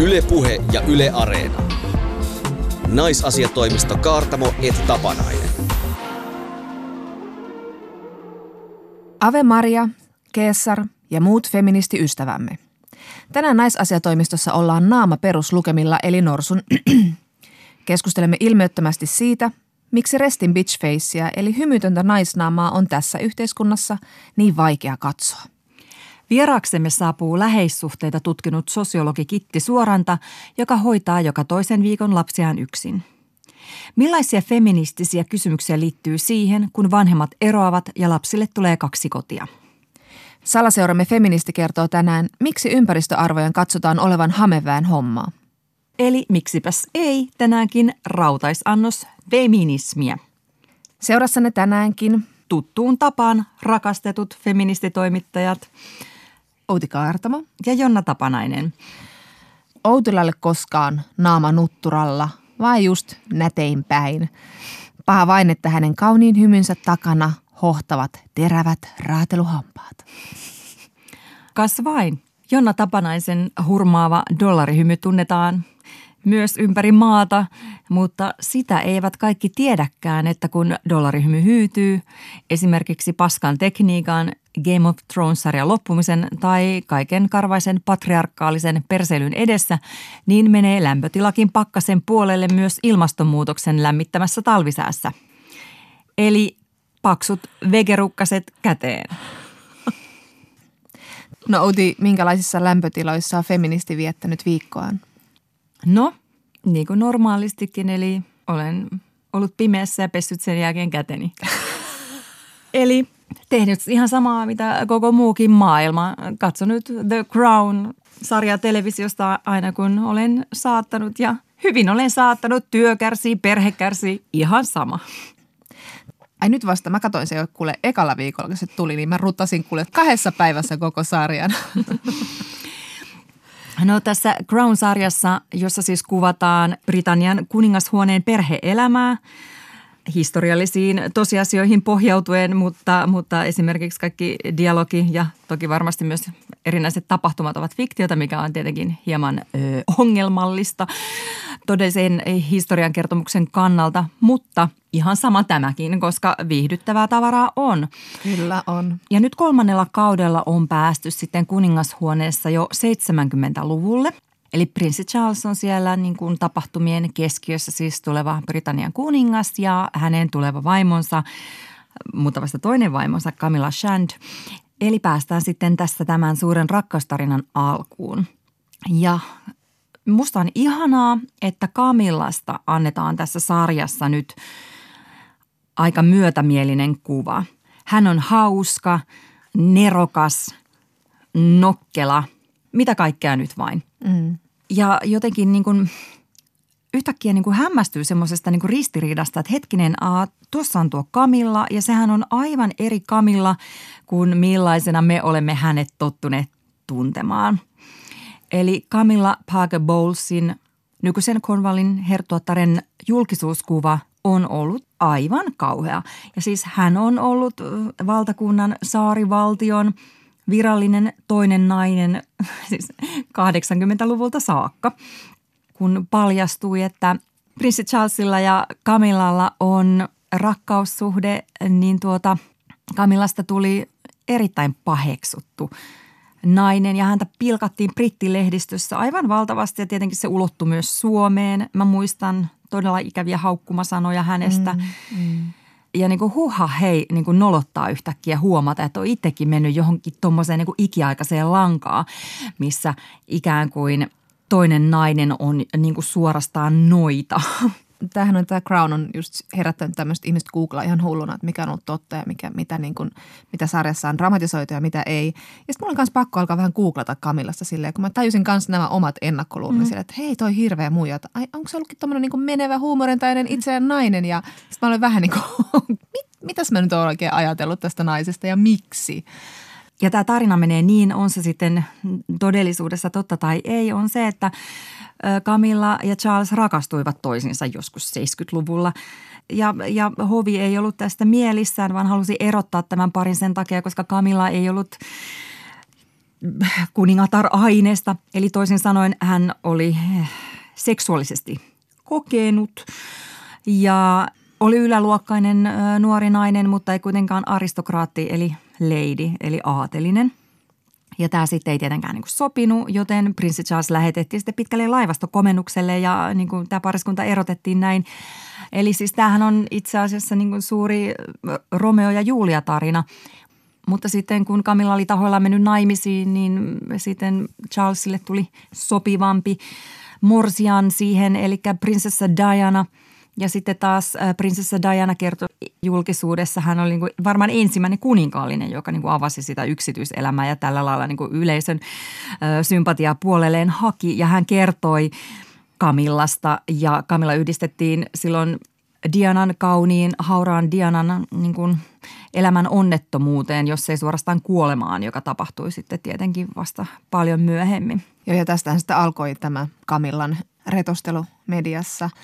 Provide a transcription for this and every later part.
Ylepuhe ja Yle Areena. Naisasiatoimisto Kaartamo et Tapanainen. Ave Maria, Keessar ja muut feministiystävämme. Tänään naisasiatoimistossa ollaan naama peruslukemilla eli norsun. Keskustelemme ilmiöttömästi siitä, miksi restin bitchfacea eli hymytöntä naisnaamaa on tässä yhteiskunnassa niin vaikea katsoa. Vieraaksemme saapuu läheissuhteita tutkinut sosiologi Kitti Suoranta, joka hoitaa joka toisen viikon lapsiaan yksin. Millaisia feministisiä kysymyksiä liittyy siihen, kun vanhemmat eroavat ja lapsille tulee kaksi kotia? Salaseuramme feministi kertoo tänään, miksi ympäristöarvojen katsotaan olevan hameväen hommaa. Eli miksipäs ei tänäänkin rautaisannos feminismiä. Seurassanne tänäänkin Tuttuun tapaan rakastetut feministitoimittajat Outi Kaartamo. ja Jonna Tapanainen. Outulalle koskaan naama nutturalla, vai just nätein päin. Paha vain, että hänen kauniin hymynsä takana hohtavat terävät raateluhampaat. Kas vain. Jonna Tapanaisen hurmaava dollarihymy tunnetaan myös ympäri maata, mutta sitä eivät kaikki tiedäkään, että kun dollarihymy hyytyy, esimerkiksi paskan tekniikan, Game of Thrones-sarjan loppumisen tai kaiken karvaisen patriarkaalisen perseilyn edessä, niin menee lämpötilakin pakkasen puolelle myös ilmastonmuutoksen lämmittämässä talvisäässä. Eli paksut vegerukkaset käteen. No Outi, minkälaisissa lämpötiloissa on feministi viettänyt viikkoaan? No, niin kuin normaalistikin, eli olen ollut pimeässä ja pessyt sen jälkeen käteni. eli tehnyt ihan samaa, mitä koko muukin maailma. Katsonut The Crown-sarjaa televisiosta aina kun olen saattanut ja hyvin olen saattanut. Työ kärsii, perhe kärsii, ihan sama. Ai nyt vasta, mä katsoin se jo kuule ekalla viikolla, kun se tuli, niin mä ruttasin kuule kahdessa päivässä koko sarjan. No tässä Crown-sarjassa, jossa siis kuvataan Britannian kuningashuoneen perheelämää, historiallisiin tosiasioihin pohjautuen, mutta, mutta esimerkiksi kaikki dialogi ja toki varmasti myös erinäiset tapahtumat ovat fiktiota, mikä on tietenkin hieman ö, ongelmallista todellisen historian kertomuksen kannalta, mutta ihan sama tämäkin, koska viihdyttävää tavaraa on. Kyllä on. Ja nyt kolmannella kaudella on päästy sitten kuningashuoneessa jo 70-luvulle. Eli prinssi Charles on siellä niin kuin tapahtumien keskiössä siis tuleva Britannian kuningas ja hänen tuleva vaimonsa, mutta vasta toinen vaimonsa Camilla Shand. Eli päästään sitten tässä tämän suuren rakkaustarinan alkuun. Ja musta on ihanaa, että Camillasta annetaan tässä sarjassa nyt aika myötämielinen kuva. Hän on hauska, nerokas, nokkela, mitä kaikkea nyt vain. Mm. Ja jotenkin niin kuin yhtäkkiä niin kuin hämmästyy semmoisesta niin kuin ristiriidasta, että hetkinen, a, tuossa on tuo Kamilla ja sehän on aivan eri Kamilla kuin millaisena me olemme hänet tottuneet tuntemaan. Eli Camilla Parker Bowlesin nykyisen Cornwallin herttuattaren julkisuuskuva on ollut aivan kauhea. Ja siis hän on ollut valtakunnan saarivaltion virallinen toinen nainen siis 80-luvulta saakka, kun paljastui, että prinssi Charlesilla ja Camillalla on rakkaussuhde, niin tuota Camillasta tuli erittäin paheksuttu nainen ja häntä pilkattiin brittilehdistössä aivan valtavasti ja tietenkin se ulottui myös Suomeen. Mä muistan todella ikäviä haukkumasanoja hänestä. Mm, mm. Ja niin kuin huha hei niin kuin nolottaa yhtäkkiä huomata, että on itsekin mennyt johonkin tuommoiseen niin ikiaikaiseen lankaan, missä ikään kuin toinen nainen on niin kuin suorastaan noita. Tämähän on, tämä Crown on just herättänyt tämmöistä ihmiset googlaa ihan hulluna, että mikä on ollut totta ja mikä, mitä, niin kuin, mitä sarjassa on dramatisoitu ja mitä ei. Ja sitten mulla on myös pakko alkaa vähän googlata Kamillasta silleen, kun mä tajusin kanssa nämä omat ennakkoluuloni mm. silleen, että hei toi hirveä muija, että ai onko se ollutkin tommonen niin menevä huumorintainen itseään nainen ja sitten mä olen vähän niin kuin, mit, mitäs mä nyt oon oikein ajatellut tästä naisesta ja miksi? Ja tämä tarina menee niin, on se sitten todellisuudessa totta tai ei, on se, että Camilla ja Charles rakastuivat toisiinsa joskus 70-luvulla. Ja, ja Hovi ei ollut tästä mielissään, vaan halusi erottaa tämän parin sen takia, koska Camilla ei ollut kuningatar-aineesta. Eli toisin sanoen hän oli seksuaalisesti kokenut ja oli yläluokkainen nuori nainen, mutta ei kuitenkaan aristokraatti eli lady eli aatelinen. Ja tämä sitten ei tietenkään niin kuin sopinut, joten prinssi Charles lähetettiin sitten pitkälle laivastokomennukselle ja niin kuin tämä pariskunta erotettiin näin. Eli siis tämähän on itse asiassa niin kuin suuri Romeo ja Julia tarina. Mutta sitten kun Camilla oli tahoilla mennyt naimisiin, niin sitten Charlesille tuli sopivampi morsian siihen, eli prinsessa Diana – ja sitten taas äh, prinsessa Diana kertoi julkisuudessa, hän oli niin kuin varmaan ensimmäinen kuninkaallinen, joka niin kuin avasi sitä yksityiselämää ja tällä lailla niin kuin yleisön äh, sympatiaa puolelleen haki. Ja hän kertoi Kamillasta ja Kamilla yhdistettiin silloin Dianan kauniin, hauraan Dianan niin kuin elämän onnettomuuteen, jos ei suorastaan kuolemaan, joka tapahtui sitten tietenkin vasta paljon myöhemmin. Joo, ja tästähän sitten alkoi tämä Kamillan retostelu mediassa –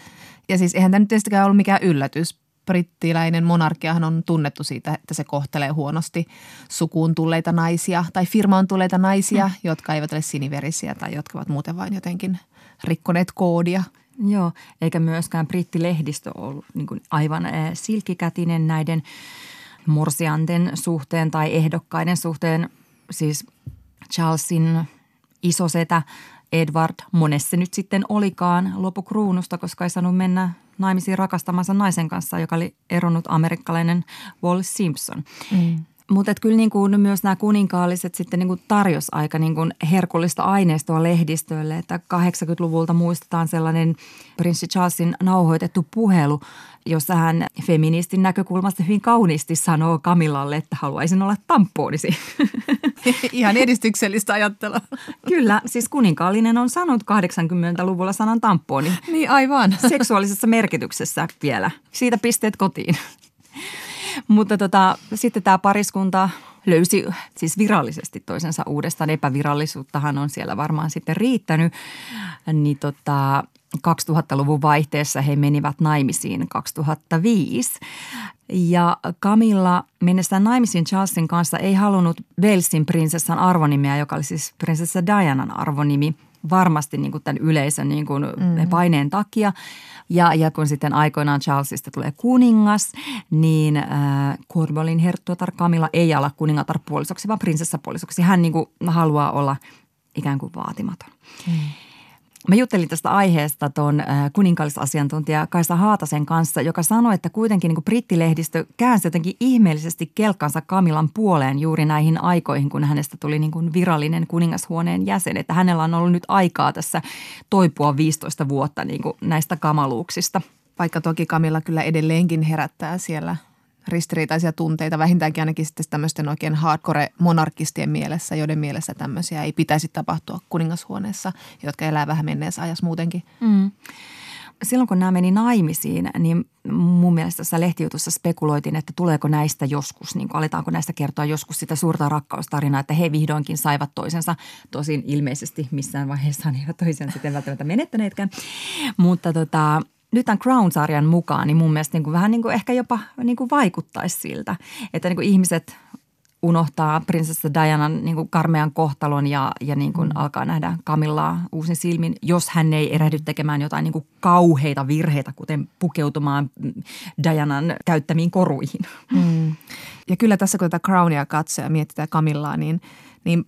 ja siis eihän tämä nyt tietystikään ollut mikään yllätys. Brittiläinen monarkiahan on tunnettu siitä, että se kohtelee huonosti sukuun tulleita naisia tai firmaan tulleita naisia, mm. jotka eivät ole siniverisiä tai jotka ovat muuten vain jotenkin rikkoneet koodia. Joo, eikä myöskään brittilehdistö ollut niin aivan silkikätinen näiden morsianten suhteen tai ehdokkaiden suhteen. Siis Charlesin isosetä Edward, monessa nyt sitten olikaan, luopu kruunusta, koska ei saanut mennä naimisiin rakastamansa naisen kanssa, joka oli eronnut amerikkalainen Wall Simpson. Mm. Mutta kyllä niin kuin myös nämä kuninkaalliset sitten niin kuin tarjos aika niin kuin herkullista aineistoa lehdistölle, että 80-luvulta muistetaan sellainen prinssi Charlesin nauhoitettu puhelu, jossa hän feministin näkökulmasta hyvin kauniisti sanoo Kamilalle, että haluaisin olla tampoonisi. Ihan edistyksellistä ajattelua. Kyllä, siis kuninkaallinen on sanonut 80-luvulla sanan tampooni. Niin aivan. Seksuaalisessa merkityksessä vielä. Siitä pisteet kotiin. Mutta tota, sitten tämä pariskunta löysi siis virallisesti toisensa uudestaan. Epävirallisuuttahan on siellä varmaan sitten riittänyt. Niin tota, 2000-luvun vaihteessa he menivät naimisiin 2005. Ja Camilla mennessään naimisiin Charlesin kanssa ei halunnut Walesin prinsessan arvonimeä, joka oli siis prinsessa Dianan arvonimi, varmasti niin kuin tämän yleisön niin kuin mm. paineen takia. Ja, ja kun sitten aikoinaan Charlesista tulee kuningas, niin äh, Cornwallin herttuatar Camilla ei ala kuningatar puolisoksi, vaan prinsessapuolisoksi. Hän niin kuin haluaa olla ikään kuin vaatimaton. Mm. Mä juttelin tästä aiheesta tuon äh, kuninkaallisasiantuntija Kaisa Haatasen kanssa, joka sanoi, että kuitenkin niin brittilehdistö käänsi jotenkin ihmeellisesti kelkkansa Kamilan puoleen juuri näihin aikoihin, kun hänestä tuli niin kuin virallinen kuningashuoneen jäsen. Että hänellä on ollut nyt aikaa tässä toipua 15 vuotta niin kuin näistä kamaluuksista. Vaikka toki Kamilla kyllä edelleenkin herättää siellä ristiriitaisia tunteita, vähintäänkin ainakin sitten tämmöisten oikein hardcore-monarkistien mielessä, joiden mielessä tämmöisiä ei pitäisi tapahtua kuningashuoneessa, jotka elää vähän menneessä ajassa muutenkin. Mm. Silloin kun nämä meni naimisiin, niin mun mielestä tässä lehtijutussa spekuloitiin, että tuleeko näistä joskus, niin kuin aletaanko näistä kertoa joskus sitä suurta rakkaustarinaa, että he vihdoinkin saivat toisensa. Tosin ilmeisesti missään vaiheessa he eivät toisiaan sitten välttämättä menettäneetkään. Mutta tota, nyt tämän Crown-sarjan mukaan, niin mun mielestä niin kuin vähän niin kuin ehkä jopa niin kuin vaikuttaisi siltä, että niin kuin ihmiset unohtaa prinsessa Dianan niin kuin karmean kohtalon ja, ja niin kuin mm. alkaa nähdä Camillaa uusin silmin, jos hän ei erehdy tekemään jotain niin kuin kauheita virheitä, kuten pukeutumaan Dianan käyttämiin koruihin. Mm. Ja kyllä tässä kun tätä Crownia katsoo ja mietitään Camillaa, niin, niin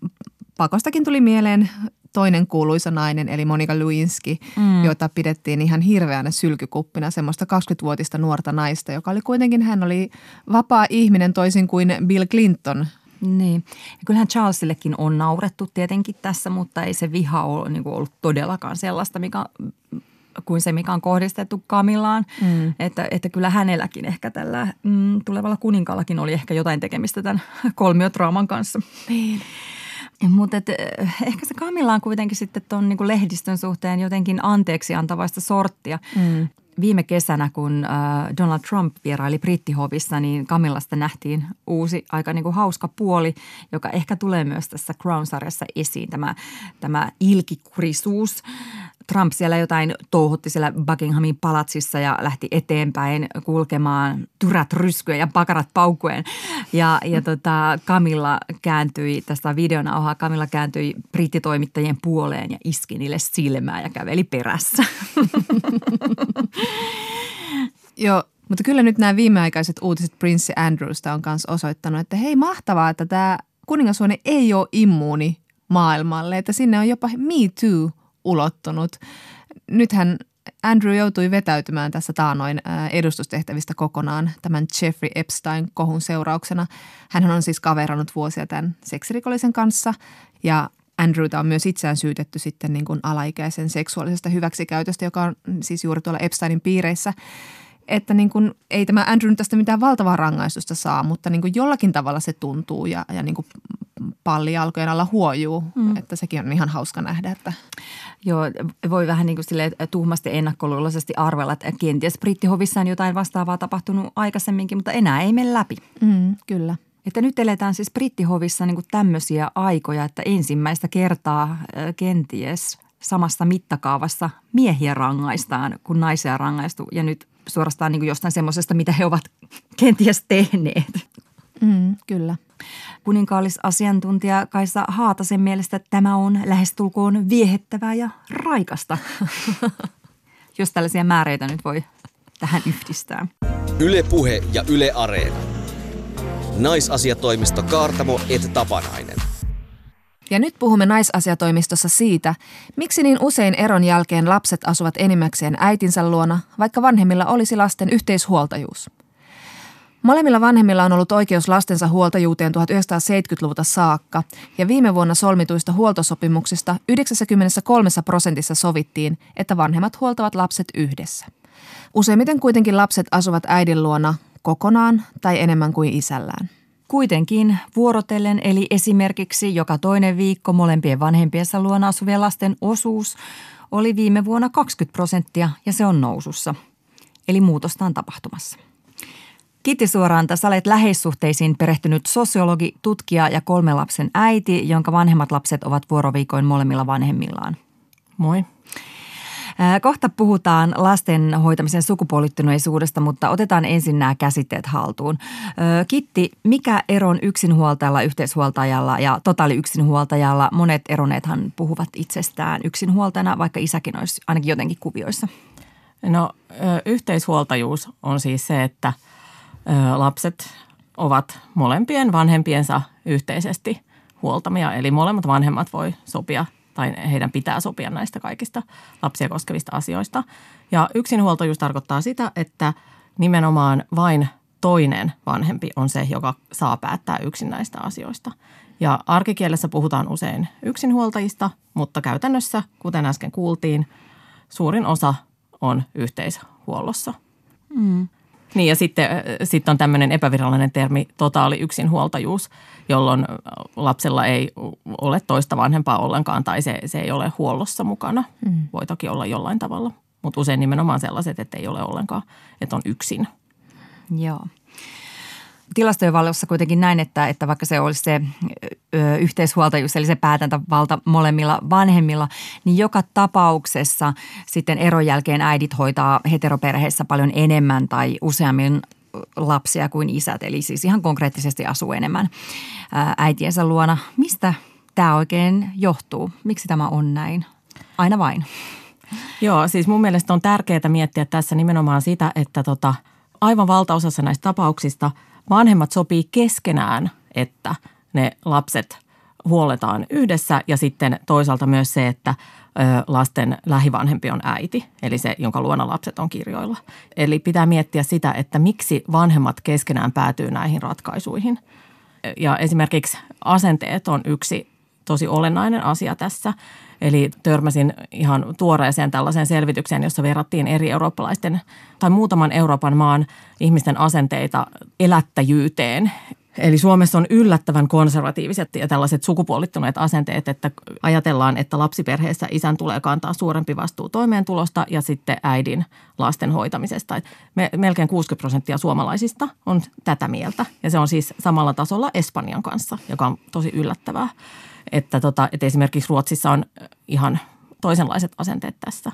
pakostakin tuli mieleen toinen kuuluisa nainen, eli Monika Lewinsky, mm. jota pidettiin ihan hirveänä sylkykuppina, semmoista 20-vuotista nuorta naista, joka oli kuitenkin, hän oli vapaa ihminen toisin kuin Bill Clinton. Niin. Ja kyllähän Charlesillekin on naurettu tietenkin tässä, mutta ei se viha ole niin kuin ollut todellakaan sellaista, mikä kuin se, mikä on kohdistettu Kamillaan. Mm. Että, että kyllä hänelläkin ehkä tällä mm, tulevalla kuninkaallakin oli ehkä jotain tekemistä tämän kolmiotraaman kanssa. Niin. Mutta eh, ehkä se Kamilla on kuitenkin sitten tuon niin lehdistön suhteen jotenkin anteeksi antavaista sorttia. Mm. Viime kesänä, kun äh, Donald Trump vieraili Brittihovissa, niin Kamillasta nähtiin uusi aika niin kuin hauska puoli, joka ehkä tulee myös tässä Crown-sarjassa esiin, tämä, tämä ilkikurisuus. Trump siellä jotain touhutti siellä Buckinghamin palatsissa ja lähti eteenpäin kulkemaan tyrät ryskyä ja pakarat paukkuen. Ja, ja tota, Kamilla kääntyi, tästä videonauhaa, Kamilla kääntyi brittitoimittajien puoleen ja iski niille silmää ja käveli perässä. Joo, mutta kyllä nyt nämä viimeaikaiset uutiset Prince Andrewsta on myös osoittanut, että hei mahtavaa, että tämä kuningashuone ei ole immuuni maailmalle, että sinne on jopa Me Too ulottunut. Nythän Andrew joutui vetäytymään tässä taanoin edustustehtävistä kokonaan tämän Jeffrey Epstein-kohun seurauksena. Hän on siis kaverannut vuosia tämän seksirikollisen kanssa ja Andrewta on myös itseään syytetty sitten niin kuin alaikäisen seksuaalisesta hyväksikäytöstä, joka on siis juuri tuolla Epsteinin piireissä – että niin kuin, ei tämä Andrew tästä mitään valtavaa rangaistusta saa, mutta niin kuin jollakin tavalla se tuntuu ja, ja niin kuin palli alkojen alla huojuu, mm. että sekin on ihan hauska nähdä. Että. Joo, voi vähän niin kuin sille tuhmasti ennakkoluuloisesti arvella, että kenties brittihovissa on jotain vastaavaa tapahtunut aikaisemminkin, mutta enää ei mene läpi. Mm, kyllä. Että nyt eletään siis brittihovissa niin kuin tämmöisiä aikoja, että ensimmäistä kertaa kenties samassa mittakaavassa miehiä rangaistaan kuin naisia rangaistu. Ja nyt suorastaan niin kuin jostain semmoisesta, mitä he ovat kenties tehneet. Mm, kyllä. Kuninkaallisasiantuntija Kaisa Haatasen mielestä tämä on lähestulkoon viehettävää ja raikasta, jos tällaisia määreitä nyt voi tähän yhdistää. Ylepuhe ja Yle Areena. Naisasiatoimisto Kaartamo et Tapanainen. Ja nyt puhumme naisasiatoimistossa siitä, miksi niin usein eron jälkeen lapset asuvat enimmäkseen äitinsä luona, vaikka vanhemmilla olisi lasten yhteishuoltajuus. Molemmilla vanhemmilla on ollut oikeus lastensa huoltajuuteen 1970-luvulta saakka, ja viime vuonna solmituista huoltosopimuksista 93 prosentissa sovittiin, että vanhemmat huoltavat lapset yhdessä. Useimmiten kuitenkin lapset asuvat äidin luona kokonaan tai enemmän kuin isällään. Kuitenkin vuorotellen eli esimerkiksi joka toinen viikko molempien vanhempiensa luona asuvien lasten osuus oli viime vuonna 20 prosenttia ja se on nousussa. Eli muutosta on tapahtumassa. Kiitti suoraan, tässä olet läheissuhteisiin perehtynyt sosiologi, tutkija ja kolme lapsen äiti, jonka vanhemmat lapset ovat vuoroviikoin molemmilla vanhemmillaan. Moi. Kohta puhutaan lasten hoitamisen sukupuolittuneisuudesta, mutta otetaan ensin nämä käsitteet haltuun. Kitti, mikä ero on yksinhuoltajalla, yhteishuoltajalla ja totaali yksinhuoltajalla? Monet eroneethan puhuvat itsestään yksinhuoltajana, vaikka isäkin olisi ainakin jotenkin kuvioissa. No yhteishuoltajuus on siis se, että lapset ovat molempien vanhempiensa yhteisesti huoltamia. Eli molemmat vanhemmat voi sopia – tai heidän pitää sopia näistä kaikista lapsia koskevista asioista. Ja yksinhuoltajuus tarkoittaa sitä, että nimenomaan vain toinen vanhempi on se, joka saa päättää yksin näistä asioista. Ja arkikielessä puhutaan usein yksinhuoltajista, mutta käytännössä, kuten äsken kuultiin, suurin osa on yhteishuollossa. Mm. Niin ja sitten, sitten on tämmöinen epävirallinen termi totaali yksinhuoltajuus, jolloin lapsella ei ole toista vanhempaa ollenkaan tai se, se ei ole huollossa mukana. Mm. Voi toki olla jollain tavalla, mutta usein nimenomaan sellaiset, että ei ole ollenkaan, että on yksin. Joo tilastojen valossa kuitenkin näin, että, että vaikka se olisi se ö, yhteishuoltajuus, eli se päätäntävalta molemmilla vanhemmilla, niin joka tapauksessa sitten eron jälkeen äidit hoitaa heteroperheissä paljon enemmän tai useammin lapsia kuin isät, eli siis ihan konkreettisesti asuu enemmän äitiensä luona. Mistä tämä oikein johtuu? Miksi tämä on näin? Aina vain. Joo, siis mun mielestä on tärkeää miettiä tässä nimenomaan sitä, että tota, aivan valtaosassa näistä tapauksista – vanhemmat sopii keskenään, että ne lapset huoletaan yhdessä ja sitten toisaalta myös se, että lasten lähivanhempi on äiti, eli se, jonka luona lapset on kirjoilla. Eli pitää miettiä sitä, että miksi vanhemmat keskenään päätyy näihin ratkaisuihin. Ja esimerkiksi asenteet on yksi tosi olennainen asia tässä. Eli törmäsin ihan tuoreeseen tällaiseen selvitykseen, jossa verrattiin eri eurooppalaisten tai muutaman Euroopan maan ihmisten asenteita elättäjyyteen. Eli Suomessa on yllättävän konservatiiviset ja tällaiset sukupuolittuneet asenteet, että ajatellaan, että lapsiperheessä isän tulee kantaa suurempi vastuu toimeentulosta ja sitten äidin lasten hoitamisesta. Me, melkein 60 prosenttia suomalaisista on tätä mieltä ja se on siis samalla tasolla Espanjan kanssa, joka on tosi yllättävää. Että, tota, että esimerkiksi Ruotsissa on ihan toisenlaiset asenteet tässä.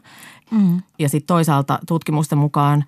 Mm. Ja sitten toisaalta tutkimusten mukaan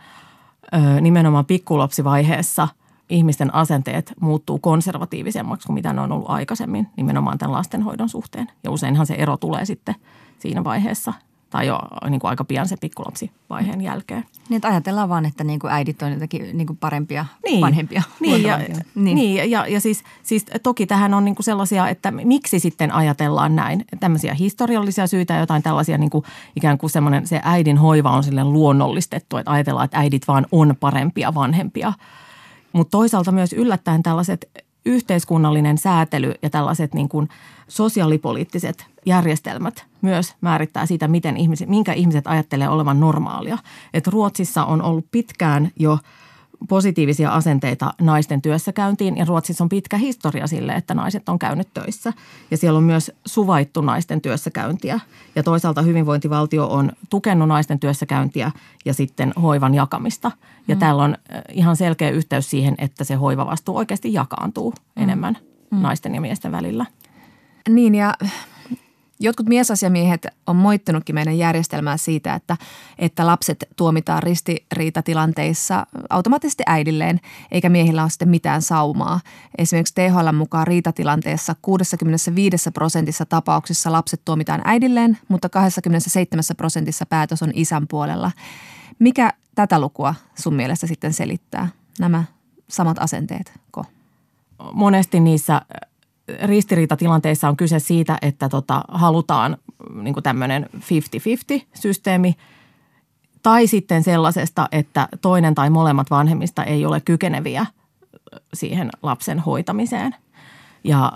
ö, nimenomaan pikkulapsivaiheessa ihmisten asenteet muuttuu konservatiivisemmaksi kuin mitä ne on ollut aikaisemmin nimenomaan tämän lastenhoidon suhteen. Ja useinhan se ero tulee sitten siinä vaiheessa tai jo niin kuin aika pian se pikkulapsivaiheen jälkeen. Niin, että ajatellaan vaan, että niin kuin äidit on jotenkin niin kuin parempia niin, vanhempia. Niin, ja, niin. niin ja, ja siis, siis toki tähän on niin kuin sellaisia, että miksi sitten ajatellaan näin. Tämmöisiä historiallisia syitä ja jotain tällaisia niin kuin ikään kuin semmoinen se äidin hoiva on sille luonnollistettu, että ajatellaan, että äidit vaan on parempia vanhempia. Mutta toisaalta myös yllättäen tällaiset yhteiskunnallinen säätely ja tällaiset niin kuin sosiaalipoliittiset järjestelmät myös määrittää sitä, miten ihmiset, minkä ihmiset ajattelee olevan normaalia. Et Ruotsissa on ollut pitkään jo – positiivisia asenteita naisten työssäkäyntiin ja Ruotsissa on pitkä historia sille, että naiset on käynyt töissä. Ja siellä on myös suvaittu naisten työssäkäyntiä ja toisaalta hyvinvointivaltio on tukenut naisten työssäkäyntiä ja sitten hoivan jakamista. Ja mm. täällä on äh, ihan selkeä yhteys siihen, että se hoivavastuu oikeasti jakaantuu mm. enemmän mm. naisten ja miesten välillä. Niin ja Jotkut miesasiamiehet on moittanutkin meidän järjestelmää siitä, että, että lapset tuomitaan ristiriitatilanteissa automaattisesti äidilleen, eikä miehillä ole sitten mitään saumaa. Esimerkiksi THL mukaan riitatilanteessa 65 prosentissa tapauksissa lapset tuomitaan äidilleen, mutta 27 prosentissa päätös on isän puolella. Mikä tätä lukua sun mielestä sitten selittää, nämä samat asenteet? Ko? Monesti niissä ristiriitatilanteissa on kyse siitä, että tota, halutaan niin tämmöinen 50-50-systeemi tai sitten sellaisesta, että toinen tai molemmat vanhemmista ei ole kykeneviä siihen lapsen hoitamiseen. Ja,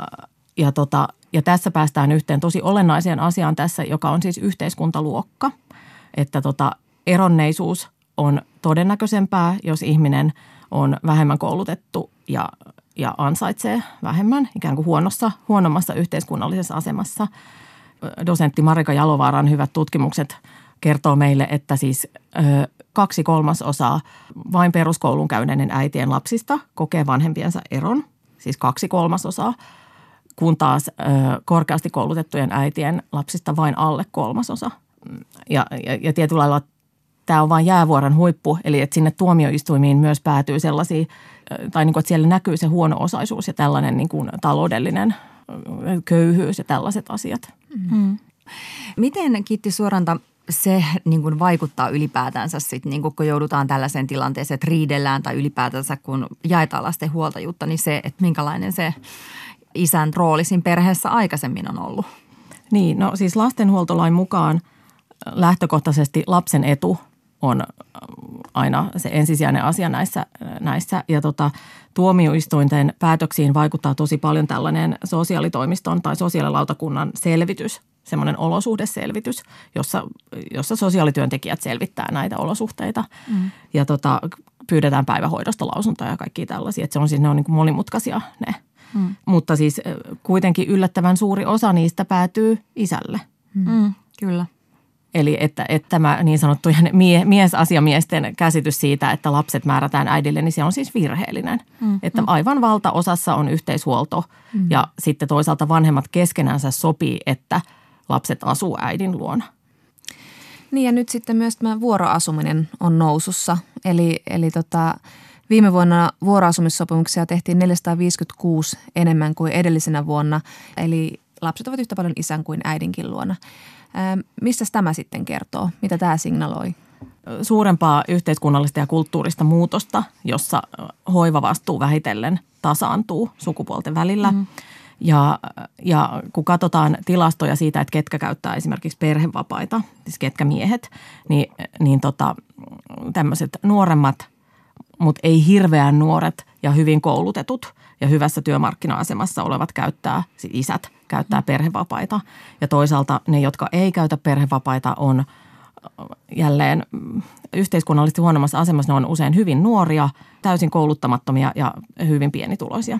ja, tota, ja tässä päästään yhteen tosi olennaiseen asiaan tässä, joka on siis yhteiskuntaluokka. Että tota, eronneisuus on todennäköisempää, jos ihminen on vähemmän koulutettu ja ja ansaitsee vähemmän, ikään kuin huonossa, huonommassa yhteiskunnallisessa asemassa. Dosentti Marika Jalovaaran hyvät tutkimukset kertoo meille, että siis ö, kaksi kolmasosaa vain peruskoulun käyneiden äitien lapsista kokee vanhempiensa eron, siis kaksi kolmasosaa, kun taas ö, korkeasti koulutettujen äitien lapsista vain alle kolmasosa. Ja, ja, ja tietyllä lailla tämä on vain jäävuoren huippu, eli että sinne tuomioistuimiin myös päätyy sellaisia, tai niin kuin, että siellä näkyy se huono-osaisuus ja tällainen niin kuin taloudellinen köyhyys ja tällaiset asiat. Mm. Miten Kitti Suoranta se niin kuin vaikuttaa ylipäätänsä sit, niin kuin kun joudutaan tällaiseen tilanteeseen, että riidellään tai ylipäätänsä kun jaetaan lasten huoltajuutta, niin se, että minkälainen se isän rooli siinä perheessä aikaisemmin on ollut? Niin, no siis lastenhuoltolain mukaan lähtökohtaisesti lapsen etu on aina se ensisijainen asia näissä, näissä. ja tota, tuomioistuinten päätöksiin vaikuttaa tosi paljon tällainen sosiaalitoimiston tai sosiaalilautakunnan selvitys, semmoinen olosuhdeselvitys, jossa, jossa sosiaalityöntekijät selvittää näitä olosuhteita mm. ja tota, pyydetään päivähoidosta lausuntoja ja kaikki tällaisia. Että se on siis, ne on niin kuin monimutkaisia ne. Mm. Mutta siis kuitenkin yllättävän suuri osa niistä päätyy isälle. Mm. Kyllä. Eli että, että tämä niin sanottujen mie, miesasiamiesten käsitys siitä, että lapset määrätään äidille, niin se on siis virheellinen. Mm, että mm. aivan valtaosassa on yhteishuolto mm. ja sitten toisaalta vanhemmat keskenänsä sopii, että lapset asuu äidin luona. Niin ja nyt sitten myös tämä vuoroasuminen on nousussa. Eli, eli tota, viime vuonna vuoroasumissopimuksia tehtiin 456 enemmän kuin edellisenä vuonna. Eli lapset ovat yhtä paljon isän kuin äidinkin luona. Mistä tämä sitten kertoo? Mitä tämä signaloi? Suurempaa yhteiskunnallista ja kulttuurista muutosta, jossa hoivavastuu vähitellen tasaantuu sukupuolten välillä. Mm. Ja, ja kun katsotaan tilastoja siitä, että ketkä käyttää esimerkiksi perhevapaita, siis ketkä miehet, niin, niin tota, tämmöiset nuoremmat, mutta ei hirveän nuoret ja hyvin koulutetut ja hyvässä työmarkkina-asemassa olevat käyttää, siis isät käyttää perhevapaita. Ja toisaalta ne, jotka ei käytä perhevapaita, on jälleen yhteiskunnallisesti huonommassa asemassa. Ne on usein hyvin nuoria, täysin kouluttamattomia ja hyvin pienituloisia.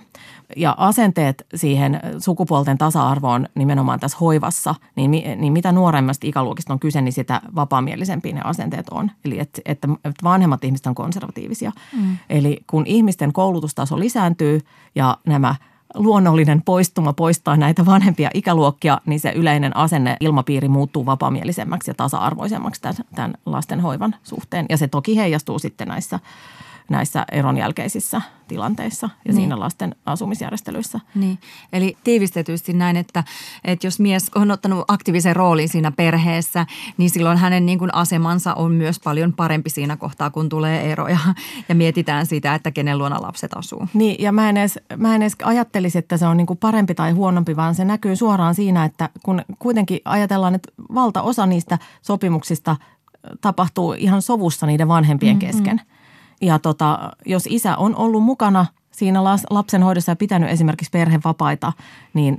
Ja asenteet siihen sukupuolten tasa-arvoon nimenomaan tässä hoivassa, niin, niin mitä nuoremmasta ikäluokista on kyse, niin sitä vapaamielisempia ne asenteet on. Eli että, että vanhemmat ihmiset on konservatiivisia. Mm. Eli kun ihmisten koulutustaso lisääntyy ja nämä luonnollinen poistuma poistaa näitä vanhempia ikäluokkia, niin se yleinen asenne ilmapiiri muuttuu vapaamielisemmäksi ja tasa-arvoisemmaksi tämän, tämän lastenhoivan suhteen. Ja se toki heijastuu sitten näissä näissä eron jälkeisissä tilanteissa ja niin. siinä lasten asumisjärjestelyissä. Niin, eli tiivistetysti näin, että, että jos mies on ottanut aktiivisen roolin siinä perheessä, niin silloin hänen niin kuin asemansa on myös paljon parempi siinä kohtaa, kun tulee eroja ja mietitään sitä, että kenen luona lapset asuu. Niin, ja mä en edes, mä en edes ajattelisi, että se on niin kuin parempi tai huonompi, vaan se näkyy suoraan siinä, että kun kuitenkin ajatellaan, että valtaosa niistä sopimuksista tapahtuu ihan sovussa niiden vanhempien mm-hmm. kesken – ja tota, jos isä on ollut mukana siinä lapsen hoidossa ja pitänyt esimerkiksi perhevapaita, niin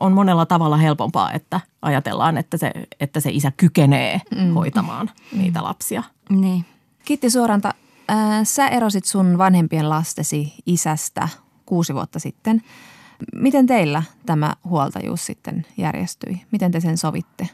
on monella tavalla helpompaa, että ajatellaan, että se, että se isä kykenee mm. hoitamaan mm. niitä lapsia. Niin. Kitti Suoranta, äh, sä erosit sun vanhempien lastesi isästä kuusi vuotta sitten. Miten teillä tämä huoltajuus sitten järjestyi? Miten te sen sovitte?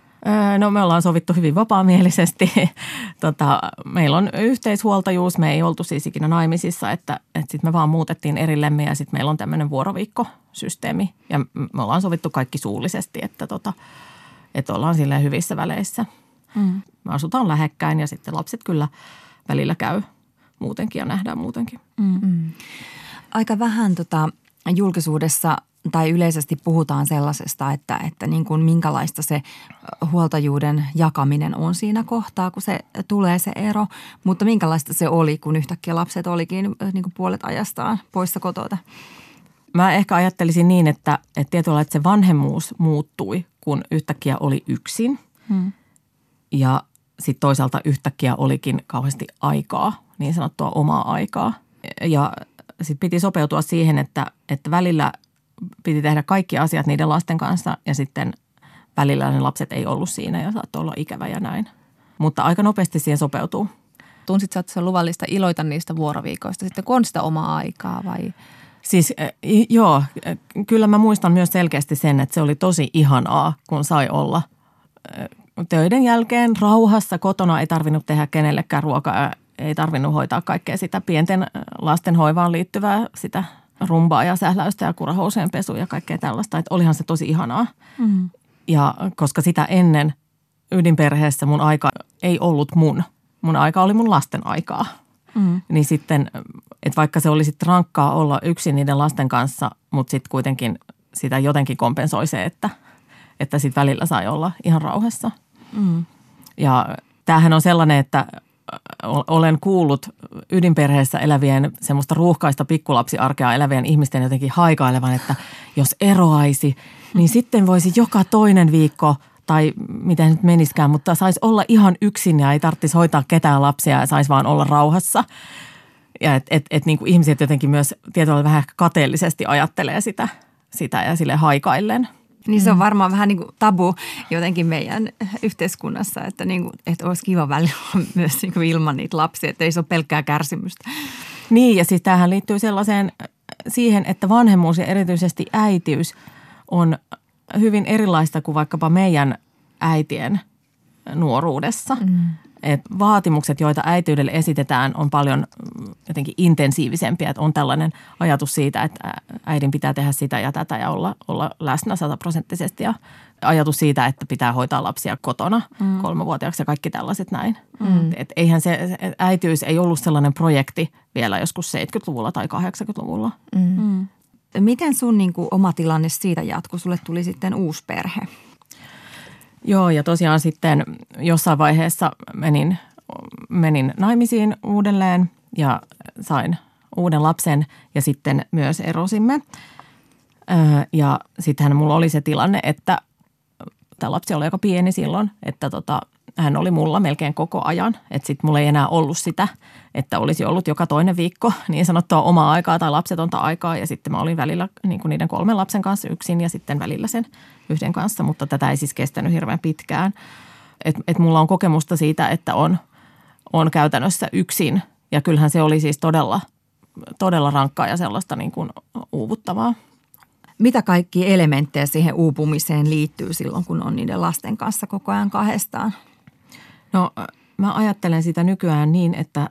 No me ollaan sovittu hyvin vapaamielisesti. tota, meillä on yhteishuoltajuus, me ei oltu siis ikinä naimisissa, että, että sitten me vaan muutettiin erillemme ja sitten meillä on tämmöinen vuoroviikkosysteemi. Ja me ollaan sovittu kaikki suullisesti, että, tota, että ollaan silleen hyvissä väleissä. Mm. Me asutaan lähekkäin ja sitten lapset kyllä välillä käy muutenkin ja nähdään muutenkin. Mm. Mm. Aika vähän tota, julkisuudessa – tai yleisesti puhutaan sellaisesta, että, että niin kuin minkälaista se huoltajuuden jakaminen on siinä kohtaa, kun se tulee se ero. Mutta minkälaista se oli, kun yhtäkkiä lapset olikin niin kuin puolet ajastaan poissa kotota? Mä ehkä ajattelisin niin, että, että tietyllä että se vanhemmuus muuttui, kun yhtäkkiä oli yksin. Hmm. Ja sitten toisaalta yhtäkkiä olikin kauheasti aikaa, niin sanottua omaa aikaa. Ja sitten piti sopeutua siihen, että, että välillä – piti tehdä kaikki asiat niiden lasten kanssa ja sitten välillä ne lapset ei ollut siinä ja saattoi olla ikävä ja näin. Mutta aika nopeasti siihen sopeutuu. Tunsit sä, että se on luvallista iloita niistä vuoroviikoista sitten, kun on sitä omaa aikaa vai? Siis joo, kyllä mä muistan myös selkeästi sen, että se oli tosi ihanaa, kun sai olla töiden jälkeen rauhassa kotona. Ei tarvinnut tehdä kenellekään ruokaa, ei tarvinnut hoitaa kaikkea sitä pienten lasten hoivaan liittyvää sitä rumbaa ja sähläystä ja kurahouseen pesu ja kaikkea tällaista. Että olihan se tosi ihanaa. Mm. Ja koska sitä ennen ydinperheessä mun aika ei ollut mun. Mun aika oli mun lasten aikaa. Mm. Niin sitten, että vaikka se olisi rankkaa olla yksin niiden lasten kanssa, mutta sitten kuitenkin sitä jotenkin kompensoi se, että, että sitten välillä sai olla ihan rauhassa. Mm. Ja tämähän on sellainen, että olen kuullut ydinperheessä elävien semmoista ruuhkaista pikkulapsiarkea elävien ihmisten jotenkin haikailevan, että jos eroaisi, niin sitten voisi joka toinen viikko tai miten nyt meniskään, mutta saisi olla ihan yksin ja ei tarvitsisi hoitaa ketään lapsia ja saisi vaan olla rauhassa. Ja että et, et niin ihmiset jotenkin myös tietyllä vähän kateellisesti ajattelee sitä, sitä ja sille haikaillen – niin se on mm. varmaan vähän niin kuin tabu jotenkin meidän yhteiskunnassa, että, niin kuin, että olisi kiva välillä myös niin kuin ilman niitä lapsia, että ei se ole pelkkää kärsimystä. Niin ja siis tämähän liittyy sellaiseen siihen, että vanhemmuus ja erityisesti äitiys on hyvin erilaista kuin vaikkapa meidän äitien nuoruudessa. Mm että vaatimukset, joita äityydelle esitetään, on paljon jotenkin intensiivisempiä. Että on tällainen ajatus siitä, että äidin pitää tehdä sitä ja tätä ja olla, olla läsnä sataprosenttisesti. Ja ajatus siitä, että pitää hoitaa lapsia kotona mm. kolmevuotiaaksi ja kaikki tällaiset näin. Mm. Et eihän se, äityys ei ollut sellainen projekti vielä joskus 70-luvulla tai 80-luvulla. Mm. Mm. Miten sun niin kuin, oma tilanne siitä jatkui? Sulle tuli sitten uusi perhe. Joo, ja tosiaan sitten jossain vaiheessa menin, menin naimisiin uudelleen ja sain uuden lapsen ja sitten myös erosimme. Ja sittenhän mulla oli se tilanne, että tämä lapsi oli aika pieni silloin, että tota, hän oli mulla melkein koko ajan. Että sitten mulla ei enää ollut sitä, että olisi ollut joka toinen viikko niin sanottua omaa aikaa tai lapsetonta aikaa. Ja sitten mä olin välillä niin kuin niiden kolmen lapsen kanssa yksin ja sitten välillä sen yhden kanssa, mutta tätä ei siis kestänyt hirveän pitkään. Et, et mulla on kokemusta siitä, että on, on käytännössä yksin ja kyllähän se oli siis todella, todella rankkaa ja sellaista niin kuin uuvuttavaa. Mitä kaikki elementtejä siihen uupumiseen liittyy silloin, kun on niiden lasten kanssa koko ajan kahdestaan? No mä ajattelen sitä nykyään niin, että,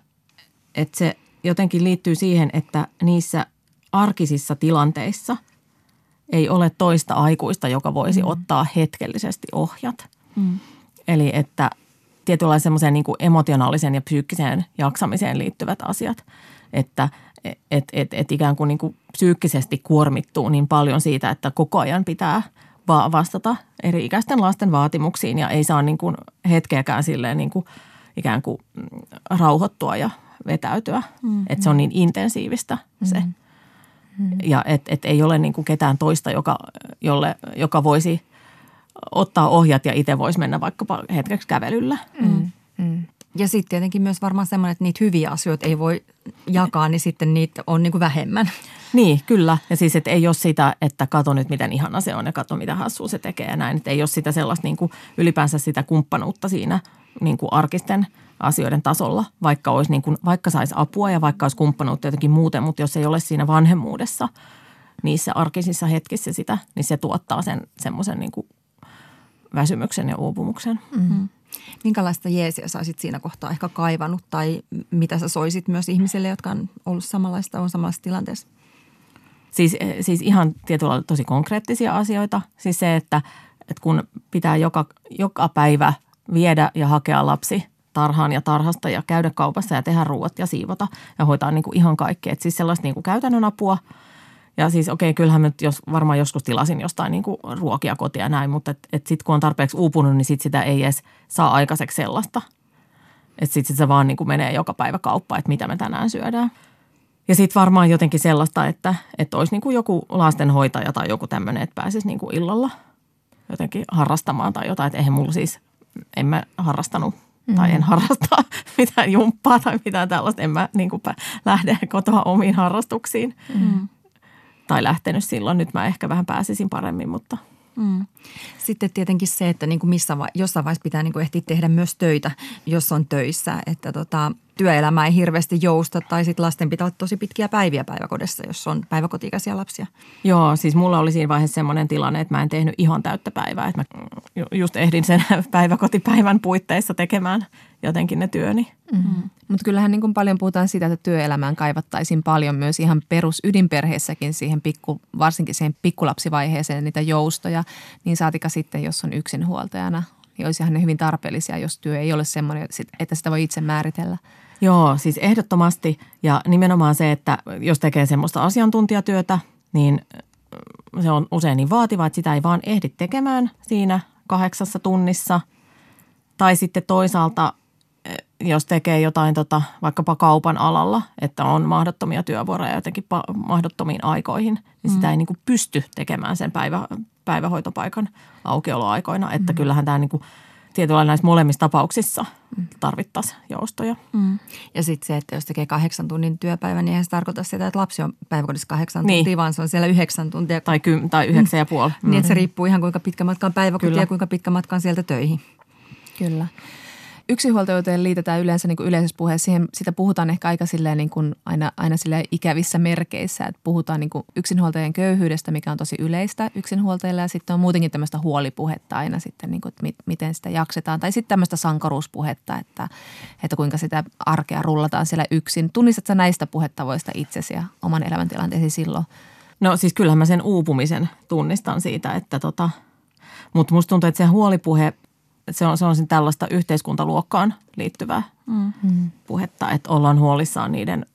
että se jotenkin liittyy siihen, että niissä arkisissa tilanteissa ei ole toista aikuista, joka voisi mm. ottaa hetkellisesti ohjat. Mm. Eli että tietynlaisen semmoiseen niin emotionaaliseen ja psyykkiseen jaksamiseen liittyvät asiat, että et, et, et ikään kuin, niin kuin psyykkisesti kuormittuu niin paljon siitä, että koko ajan pitää vastata eri ikäisten lasten vaatimuksiin ja ei saa niin kuin hetkeäkään silleen niin kuin ikään kuin mm, rauhoittua ja vetäytyä. Mm-hmm. Että se on niin intensiivistä se. Mm-hmm. Ja että et ei ole niin kuin ketään toista, joka, jolle, joka voisi ottaa ohjat ja itse voisi mennä vaikkapa hetkeksi kävelyllä. Mm-hmm. Ja sitten tietenkin myös varmaan semmoinen, että niitä hyviä asioita ei voi jakaa, niin sitten niitä on niin kuin vähemmän. Niin, kyllä. Ja siis, että ei ole sitä, että kato nyt miten ihana se on ja kato mitä hassua se tekee ja näin. Että ei ole sitä sellaista niin kuin ylipäänsä sitä kumppanuutta siinä niin kuin arkisten asioiden tasolla, vaikka, olisi niin kuin, vaikka saisi apua ja vaikka olisi kumppanuutta jotenkin muuten, mutta jos ei ole siinä vanhemmuudessa niissä arkisissa hetkissä sitä, niin se tuottaa sen semmoisen niin kuin väsymyksen ja uupumuksen. Mm-hmm. Minkälaista jeesiä sä olisit siinä kohtaa ehkä kaivannut tai mitä sä soisit myös ihmisille, jotka on ollut samanlaista, on samanlaisessa tilanteessa? Siis, eh, siis ihan tietyllä tosi konkreettisia asioita. Siis se, että, että kun pitää joka, joka päivä viedä ja hakea lapsi tarhaan ja tarhasta ja käydä kaupassa ja tehdä ruuat ja siivota ja hoitaa niin kuin ihan kaikkea. Että siis sellaista niin kuin käytännön apua – ja siis okei, okay, kyllähän nyt jos, varmaan joskus tilasin jostain niin kuin ruokia kotia ja näin, mutta et, et sitten kun on tarpeeksi uupunut, niin sit sitä ei edes saa aikaiseksi sellaista. Että sitten sit se vaan niin kuin menee joka päivä kauppaan, että mitä me tänään syödään. Ja sitten varmaan jotenkin sellaista, että, että olisi niin kuin joku lastenhoitaja tai joku tämmöinen, että pääsisi niin kuin illalla jotenkin harrastamaan tai jotain. Että eihän mulla siis, en mä harrastanut mm. tai en mm. harrasta mitään jumppaa tai mitään tällaista. En mä niin kuin lähde kotoa omiin harrastuksiin. Mm tai lähtenyt silloin. Nyt mä ehkä vähän pääsisin paremmin, mutta – Mm. Sitten tietenkin se, että niin kuin missä va- jossain vaiheessa pitää niin kuin ehtiä tehdä myös töitä, jos on töissä. Että tota, työelämä ei hirveästi jousta tai sitten lasten pitää olla tosi pitkiä päiviä päiväkodissa, jos on päiväkotiikäisiä lapsia. Joo, siis mulla oli siinä vaiheessa semmoinen tilanne, että mä en tehnyt ihan täyttä päivää. Että mä just ehdin sen päiväkotipäivän puitteissa tekemään jotenkin ne työni. Mm-hmm. Mutta kyllähän niin kuin paljon puhutaan siitä, että työelämään kaivattaisiin paljon myös ihan perus ydinperheessäkin siihen pikku, varsinkin siihen pikkulapsivaiheeseen niitä joustoja. Niin saatika sitten, jos on yksinhuoltajana, niin olisihan ne hyvin tarpeellisia, jos työ ei ole semmoinen, että sitä voi itse määritellä. Joo, siis ehdottomasti ja nimenomaan se, että jos tekee semmoista asiantuntijatyötä, niin se on usein niin vaativa, että sitä ei vaan ehdi tekemään siinä kahdeksassa tunnissa. Tai sitten toisaalta jos tekee jotain tota, vaikkapa kaupan alalla, että on mahdottomia työvuoroja jotenkin pa- mahdottomiin aikoihin, niin mm. sitä ei niin kuin pysty tekemään sen päivä, päivähoitopaikan aukioloaikoina. Että mm. kyllähän tämä niin kuin, tietyllä näissä molemmissa tapauksissa mm. tarvittaisiin joustoja. Mm. Ja sitten se, että jos tekee kahdeksan tunnin työpäivän, niin eihän se tarkoita sitä, että lapsi on päiväkodissa kahdeksan niin. tuntia, vaan se on siellä yhdeksän tuntia. Tai, ky- tai yhdeksän ja puoli. Mm. Niin, että se riippuu ihan kuinka pitkä matka on päiväkotia ja kuinka pitkä matka on sieltä töihin. Kyllä. Yksinhuoltajuuteen liitetään yleensä niin kuin yleisessä puheessa, siihen, sitä puhutaan ehkä aika silleen niin kuin aina, aina silleen ikävissä merkeissä, että puhutaan niin kuin yksinhuoltajien köyhyydestä, mikä on tosi yleistä yksinhuoltajille ja sitten on muutenkin tämmöistä huolipuhetta aina sitten, niin kuin, että mit, miten sitä jaksetaan. Tai sitten tämmöistä sankaruuspuhetta, että, että kuinka sitä arkea rullataan siellä yksin. Tunnistatko näistä puhettavoista itsesi ja oman elämäntilanteesi silloin? No siis kyllähän mä sen uupumisen tunnistan siitä, että tota, mutta musta tuntuu, että se huolipuhe – se on, se on tällaista yhteiskuntaluokkaan liittyvää mm. puhetta, että ollaan huolissaan niiden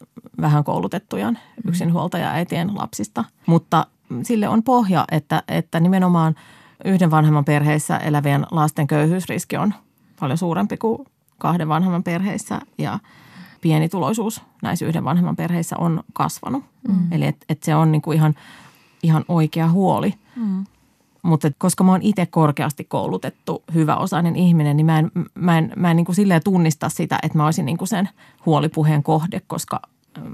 vähän koulutettujen yksinhuoltaja-äitien lapsista. Mutta sille on pohja, että, että nimenomaan yhden vanhemman perheissä elävien lasten köyhyysriski on paljon suurempi kuin kahden vanhemman perheissä ja pienituloisuus näissä yhden vanhemman perheissä on kasvanut. Mm. Eli että et se on niinku ihan, ihan oikea huoli. Mutta koska mä oon itse korkeasti koulutettu, hyväosainen ihminen, niin mä en, mä en, mä en niin kuin silleen tunnista sitä, että mä olisin niin kuin sen huolipuheen kohde, koska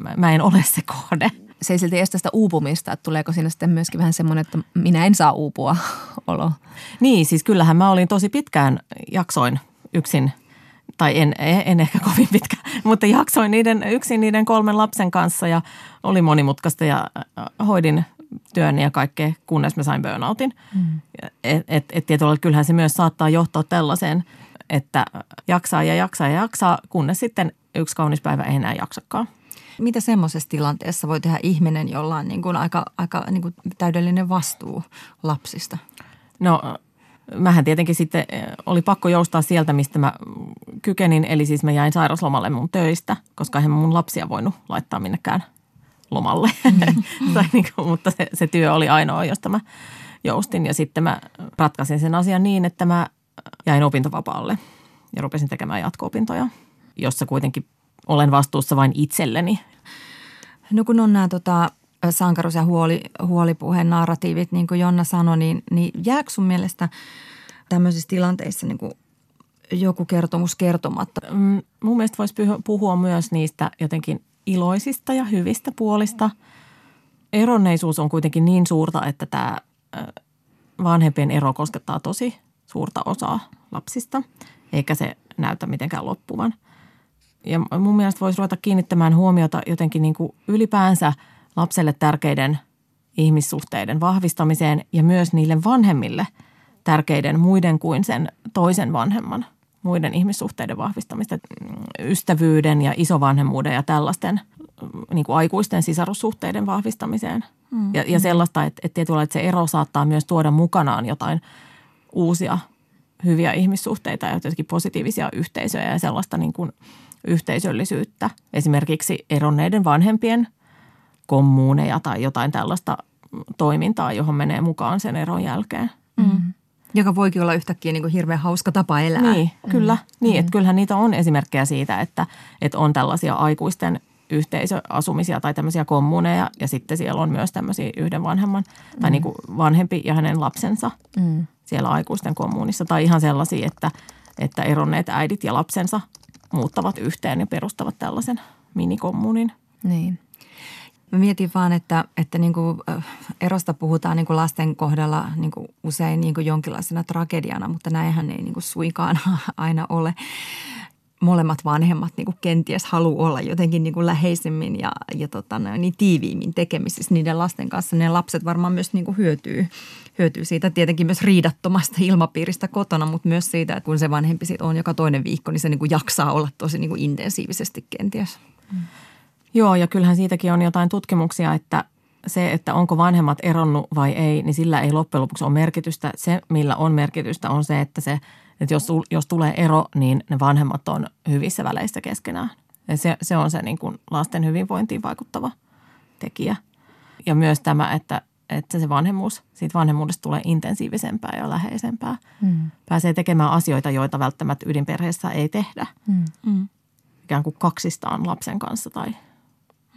mä, mä en ole se kohde. Se ei silti estä sitä uupumista, että tuleeko siinä sitten myöskin vähän semmoinen, että minä en saa uupua olo. Niin, siis kyllähän mä olin tosi pitkään, jaksoin yksin tai en, en ehkä kovin pitkä, mutta jaksoin niiden, yksin niiden kolmen lapsen kanssa ja oli monimutkaista ja hoidin työn ja kaikkea, kunnes mä sain burnoutin. Mm. Et, et, et tietyllä kyllähän se myös saattaa johtaa tällaiseen, että jaksaa ja jaksaa ja jaksaa, kunnes sitten yksi kaunis päivä ei enää jaksakaan. Mitä semmoisessa tilanteessa voi tehdä ihminen, jolla on niin kuin aika, aika niin kuin täydellinen vastuu lapsista? No mähän tietenkin sitten eh, oli pakko joustaa sieltä, mistä mä kykenin. Eli siis mä jäin sairaslomalle mun töistä, koska en mun lapsia voinut laittaa minnekään lomalle. Mm. tai niin kuin, mutta se, se työ oli ainoa, josta mä joustin. Ja sitten mä ratkaisin sen asian niin, että mä jäin opintovapaalle ja rupesin tekemään jatko-opintoja, jossa kuitenkin olen vastuussa vain itselleni. No kun on nämä tota, sankarus- ja huoli, huolipuheen narratiivit, niin kuin Jonna sanoi, niin, niin jääkö sun mielestä tämmöisissä tilanteissa niin kuin joku kertomus kertomatta? Mm, mun mielestä voisi puhua myös niistä jotenkin iloisista ja hyvistä puolista. Eronneisuus on kuitenkin niin suurta, että tämä vanhempien ero koskettaa tosi suurta osaa lapsista, eikä se näytä mitenkään loppuvan. Ja mun mielestä voisi ruveta kiinnittämään huomiota jotenkin niin kuin ylipäänsä lapselle tärkeiden ihmissuhteiden vahvistamiseen ja myös niille vanhemmille tärkeiden muiden kuin sen toisen vanhemman muiden ihmissuhteiden vahvistamista, ystävyyden ja isovanhemmuuden ja tällaisten niin kuin aikuisten sisarussuhteiden vahvistamiseen. Mm. Ja, ja sellaista, että, että tietyllä että se ero saattaa myös tuoda mukanaan jotain uusia hyviä ihmissuhteita ja jotenkin positiivisia yhteisöjä ja sellaista niin kuin yhteisöllisyyttä. Esimerkiksi eronneiden vanhempien kommuuneja tai jotain tällaista toimintaa, johon menee mukaan sen eron jälkeen. Mm. Joka voikin olla yhtäkkiä niin kuin hirveän hauska tapa elää. Niin, kyllä. Mm. Niin, että kyllähän niitä on esimerkkejä siitä, että, että on tällaisia aikuisten yhteisöasumisia tai tämmöisiä kommuneja ja sitten siellä on myös tämmöisiä yhden vanhemman mm. tai niin kuin vanhempi ja hänen lapsensa mm. siellä aikuisten kommunissa tai ihan sellaisia, että, että eronneet äidit ja lapsensa muuttavat yhteen ja perustavat tällaisen minikommunin. Niin. Mä mietin vaan, että, että niin kuin erosta puhutaan niin kuin lasten kohdalla niin kuin usein niin kuin jonkinlaisena tragediana, mutta näinhän ei niin kuin suinkaan aina ole. Molemmat vanhemmat niin kuin kenties haluaa olla jotenkin niin kuin läheisemmin ja, ja tota, niin tiiviimmin tekemisissä niiden lasten kanssa. Ne lapset varmaan myös niin kuin hyötyy, hyötyy siitä tietenkin myös riidattomasta ilmapiiristä kotona, mutta myös siitä, että kun se vanhempi sit on joka toinen viikko, niin se niin kuin jaksaa olla tosi niin kuin intensiivisesti kenties. Mm. Joo, ja kyllähän siitäkin on jotain tutkimuksia, että se, että onko vanhemmat eronnut vai ei, niin sillä ei loppujen lopuksi ole merkitystä. Se, millä on merkitystä, on se, että, se, että jos, jos tulee ero, niin ne vanhemmat on hyvissä väleissä keskenään. Ja se, se on se niin kuin lasten hyvinvointiin vaikuttava tekijä. Ja myös tämä, että, että se vanhemmuus, siitä vanhemmuudesta tulee intensiivisempää ja läheisempää. Mm. Pääsee tekemään asioita, joita välttämättä ydinperheessä ei tehdä. Mm. Ikään kuin kaksistaan lapsen kanssa tai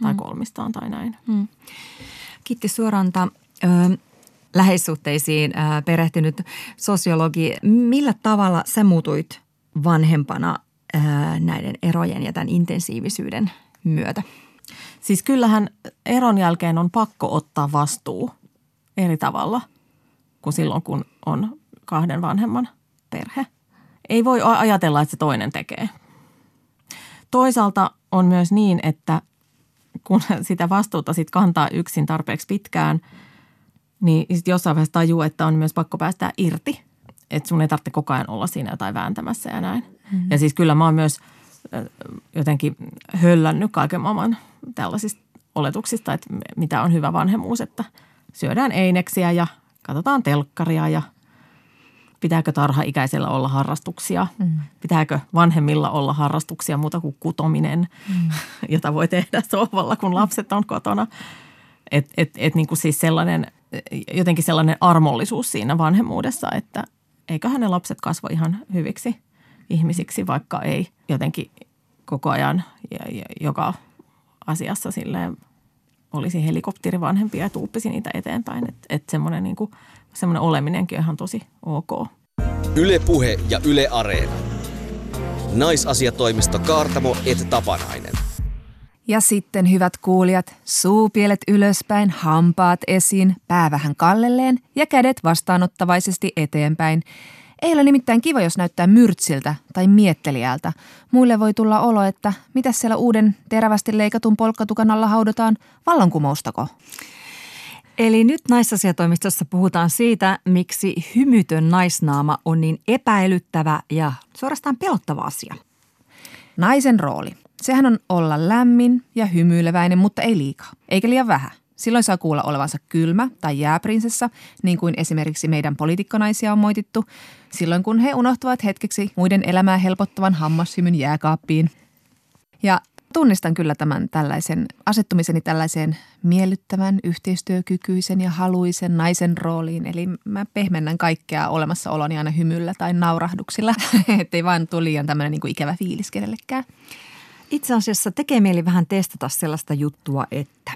tai mm. kolmistaan tai näin. Mm. Kiitti Suoranta. Ö, läheissuhteisiin perehtynyt sosiologi. Millä tavalla sä muutuit vanhempana näiden erojen ja tämän intensiivisyyden myötä? Siis kyllähän eron jälkeen on pakko ottaa vastuu eri tavalla kuin silloin, kun on kahden vanhemman perhe. Ei voi ajatella, että se toinen tekee. Toisaalta on myös niin, että kun sitä vastuuta sit kantaa yksin tarpeeksi pitkään, niin sit jossain vaiheessa tajuu, että on myös pakko päästä irti. Että sun ei tarvitse koko ajan olla siinä jotain vääntämässä ja näin. Mm-hmm. Ja siis kyllä mä oon myös jotenkin höllännyt kaiken maailman tällaisista oletuksista, että mitä on hyvä vanhemmuus, että syödään eineksiä ja katsotaan telkkaria ja – pitääkö tarha-ikäisellä olla harrastuksia, mm. pitääkö vanhemmilla olla harrastuksia muuta kuin kutominen, mm. jota voi tehdä sohvalla, kun lapset on kotona. Et, et, et niin kuin siis sellainen, jotenkin sellainen armollisuus siinä vanhemmuudessa, että eiköhän ne lapset kasva ihan hyviksi ihmisiksi, vaikka ei jotenkin koko ajan ja, ja, joka asiassa silleen olisi helikopterivanhempia ja tuuppisi niitä eteenpäin. Että et semmoinen niin kuin, semmoinen oleminenkin on ihan tosi ok. Ylepuhe ja Yle Areena. Naisasiatoimisto Kaartamo et Tapanainen. Ja sitten hyvät kuulijat, suupielet ylöspäin, hampaat esiin, pää vähän kallelleen ja kädet vastaanottavaisesti eteenpäin. Ei ole nimittäin kiva, jos näyttää myrtsiltä tai miettelijältä. Muille voi tulla olo, että mitä siellä uuden terävästi leikatun polkkatukan alla haudataan, vallankumoustako? Eli nyt naisasiatoimistossa puhutaan siitä, miksi hymytön naisnaama on niin epäilyttävä ja suorastaan pelottava asia. Naisen rooli. Sehän on olla lämmin ja hymyileväinen, mutta ei liikaa, eikä liian vähän. Silloin saa kuulla olevansa kylmä tai jääprinsessa, niin kuin esimerkiksi meidän poliitikkonaisia on moitittu, silloin kun he unohtavat hetkeksi muiden elämää helpottavan hammashymyn jääkaappiin. Ja tunnistan kyllä tämän tällaisen asettumiseni tällaiseen miellyttävän, yhteistyökykyisen ja haluisen naisen rooliin. Eli mä pehmennän kaikkea olemassaoloni aina hymyllä tai naurahduksilla, ettei vaan tule liian tämmöinen niin kuin ikävä fiilis kenellekään. Itse asiassa tekee mieli vähän testata sellaista juttua, että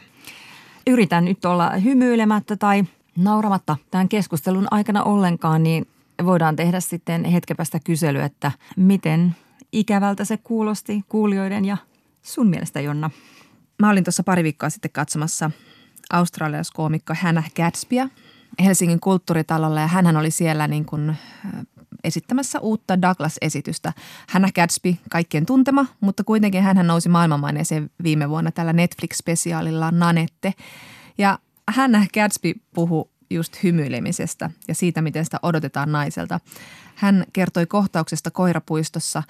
yritän nyt olla hymyilemättä tai nauramatta tämän keskustelun aikana ollenkaan, niin voidaan tehdä sitten hetkepästä kysely, että miten ikävältä se kuulosti kuulijoiden ja sun mielestä, Jonna? Mä olin tuossa pari viikkoa sitten katsomassa australialaiskoomikko Hannah Gatsbyä Helsingin kulttuuritalolla ja hän oli siellä niin kuin esittämässä uutta Douglas-esitystä. Hannah Gatsby, kaikkien tuntema, mutta kuitenkin hän nousi maailmanmaineeseen viime vuonna tällä Netflix-spesiaalilla Nanette. Ja Hannah Gatsby puhui just hymyilemisestä ja siitä, miten sitä odotetaan naiselta. Hän kertoi kohtauksesta koirapuistossa.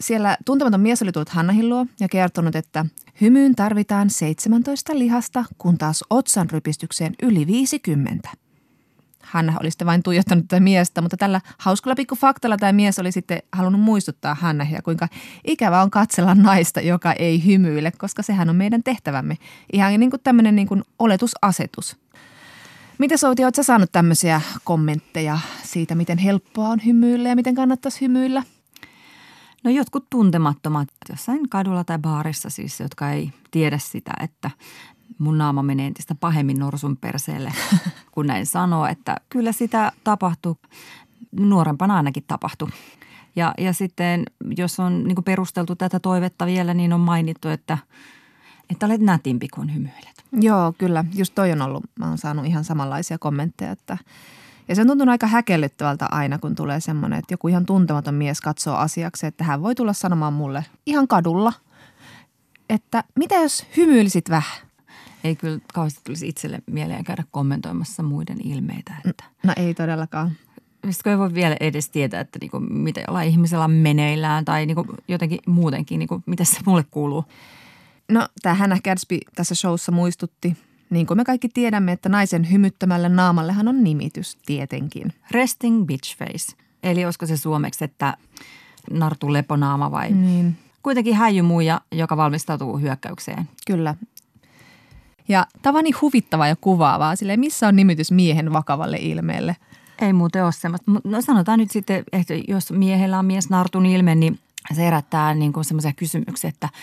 Siellä tuntematon mies oli tullut Hannahin luo ja kertonut, että hymyyn tarvitaan 17 lihasta, kun taas otsan rypistykseen yli 50. Hanna oli sitten vain tuijottanut tätä miestä, mutta tällä hauskalla pikkufaktalla tämä mies oli sitten halunnut muistuttaa Hannahia, kuinka ikävä on katsella naista, joka ei hymyile, koska sehän on meidän tehtävämme. Ihan niin kuin tämmöinen niin kuin oletusasetus. Miten Souti, oletko saanut tämmöisiä kommentteja siitä, miten helppoa on hymyillä ja miten kannattaisi hymyillä? No jotkut tuntemattomat jossain kadulla tai baarissa siis, jotka ei tiedä sitä, että mun naama menee entistä pahemmin norsun perseelle, kun näin sanoo, että kyllä sitä tapahtuu. Nuorempana ainakin tapahtuu. Ja, ja sitten jos on niin perusteltu tätä toivetta vielä, niin on mainittu, että, että olet nätimpi kuin hymyilet. Joo, kyllä. Just toi on ollut, mä oon saanut ihan samanlaisia kommentteja, että ja se on tuntunut aika häkellyttävältä aina, kun tulee semmoinen, että joku ihan tuntematon mies katsoo asiaksi, että hän voi tulla sanomaan mulle ihan kadulla, että mitä jos hymyilisit vähän? Ei kyllä kauheasti tulisi itselle mieleen käydä kommentoimassa muiden ilmeitä. Että. No ei todellakaan. Sitten ei voi vielä edes tietää, että niinku, mitä jollain ihmisellä on meneillään tai niinku jotenkin muutenkin, niinku, mitä se mulle kuuluu. No, tämä Hannah Gadsby tässä showssa muistutti, niin kuin me kaikki tiedämme, että naisen hymyttämälle naamallehan on nimitys tietenkin. Resting bitch face. Eli olisiko se suomeksi, että nartu leponaama vai? Niin. Kuitenkin häijymuija, joka valmistautuu hyökkäykseen. Kyllä. Ja tavani huvittavaa ja kuvaavaa, sille missä on nimitys miehen vakavalle ilmeelle? Ei muuten ole semmoista. No sanotaan nyt sitten, että jos miehellä on mies nartun ilme, niin se herättää niin semmoisia kysymyksiä, että –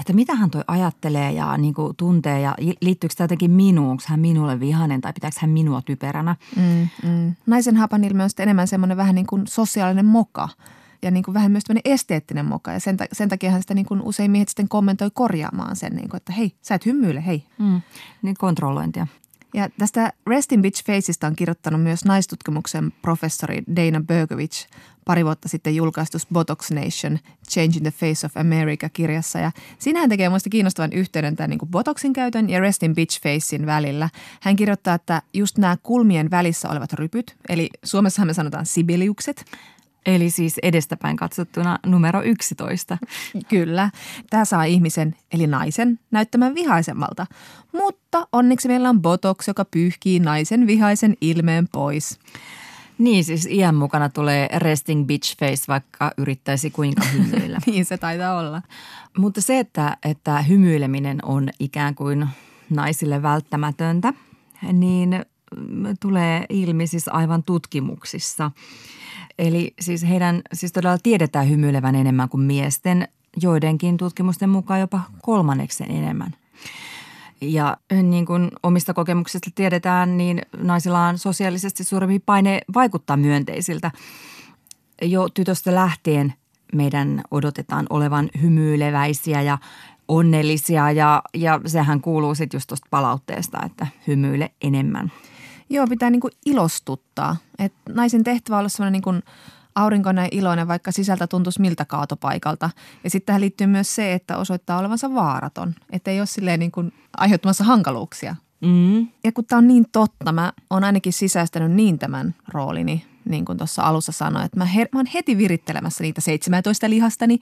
että mitä hän toi ajattelee ja niin kuin tuntee ja liittyykö tämä jotenkin minuun, onko hän minulle vihainen tai pitääkö hän minua typeränä. Mm, mm. Naisen hapan ilme on enemmän semmoinen vähän niin kuin sosiaalinen moka ja niin kuin vähän myös esteettinen moka. Ja sen, sen takia hän sitä niin kuin usein miehet sitten kommentoi korjaamaan sen, niin kuin, että hei, sä et hymyile, hei. Mm, niin kontrollointia. Ja tästä Resting Bitch Faceista on kirjoittanut myös naistutkimuksen professori Dana Bergovich pari vuotta sitten julkaistus Botox Nation Changing the Face of America-kirjassa. Ja siinä hän tekee muista kiinnostavan yhteyden tämän niin Botoxin käytön ja Resting Bitch Facein välillä. Hän kirjoittaa, että just nämä kulmien välissä olevat rypyt, eli Suomessahan me sanotaan sibiliukset – Eli siis edestäpäin katsottuna numero 11. Kyllä. Tämä saa ihmisen, eli naisen, näyttämään vihaisemmalta. Mutta onneksi meillä on botox, joka pyyhkii naisen vihaisen ilmeen pois. Niin, siis iän mukana tulee resting bitch face, vaikka yrittäisi kuinka hymyillä. niin se taitaa olla. Mutta se, että, että hymyileminen on ikään kuin naisille välttämätöntä, niin tulee ilmi siis aivan tutkimuksissa – Eli siis heidän siis todella tiedetään hymyilevän enemmän kuin miesten, joidenkin tutkimusten mukaan jopa kolmanneksen enemmän. Ja niin kuin omista kokemuksista tiedetään, niin naisilla on sosiaalisesti suurempi paine vaikuttaa myönteisiltä. Jo tytöstä lähtien meidän odotetaan olevan hymyileväisiä ja onnellisia ja, ja sehän kuuluu sitten just tuosta palautteesta, että hymyile enemmän – Joo, pitää niin kuin ilostuttaa. Et naisen tehtävä on olla sellainen niin kuin aurinkoinen ja iloinen, vaikka sisältä tuntuisi miltä kaatopaikalta. Ja sitten tähän liittyy myös se, että osoittaa olevansa vaaraton. Että ei ole silleen niin kuin aiheuttamassa hankaluuksia. Mm. Ja kun tämä on niin totta, mä oon ainakin sisäistänyt niin tämän roolini, niin kuin tuossa alussa sanoin, että mä, her- mä oon heti virittelemässä niitä 17 lihastani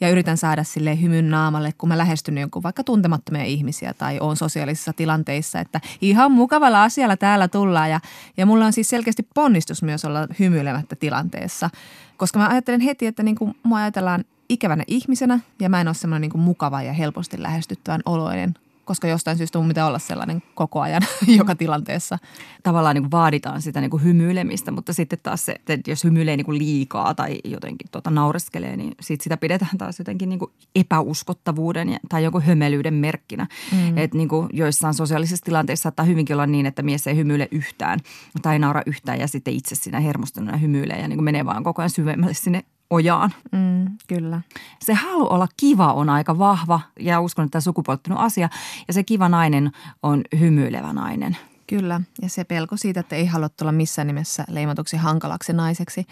ja yritän saada sille hymyn naamalle, kun mä lähestyn jonkun vaikka tuntemattomia ihmisiä tai on sosiaalisissa tilanteissa, että ihan mukavalla asialla täällä tullaan. Ja, ja mulla on siis selkeästi ponnistus myös olla hymyilemättä tilanteessa, koska mä ajattelen heti, että niin kuin mua ajatellaan ikävänä ihmisenä ja mä en ole semmoinen niin mukava ja helposti lähestyttävän oloinen koska jostain syystä mun pitää olla sellainen koko ajan joka tilanteessa. Tavallaan niin kuin vaaditaan sitä niin kuin hymyilemistä, mutta sitten taas se, että jos hymyilee niin kuin liikaa tai jotenkin tota naureskelee, niin sit sitä pidetään taas jotenkin niin kuin epäuskottavuuden tai joku hömelyyden merkkinä. Mm. Että niin kuin joissain sosiaalisissa tilanteissa saattaa hyvinkin olla niin, että mies ei hymyile yhtään tai naura yhtään ja sitten itse siinä hermostuneena hymyilee ja niin kuin menee vaan koko ajan syvemmälle sinne ojaan. Mm, kyllä. Se halu olla kiva on aika vahva ja uskon, että tämä sukupuolittunut asia. Ja se kiva nainen on hymyilevä nainen. Kyllä, ja se pelko siitä, että ei halua tulla missään nimessä leimatuksi hankalaksi naiseksi.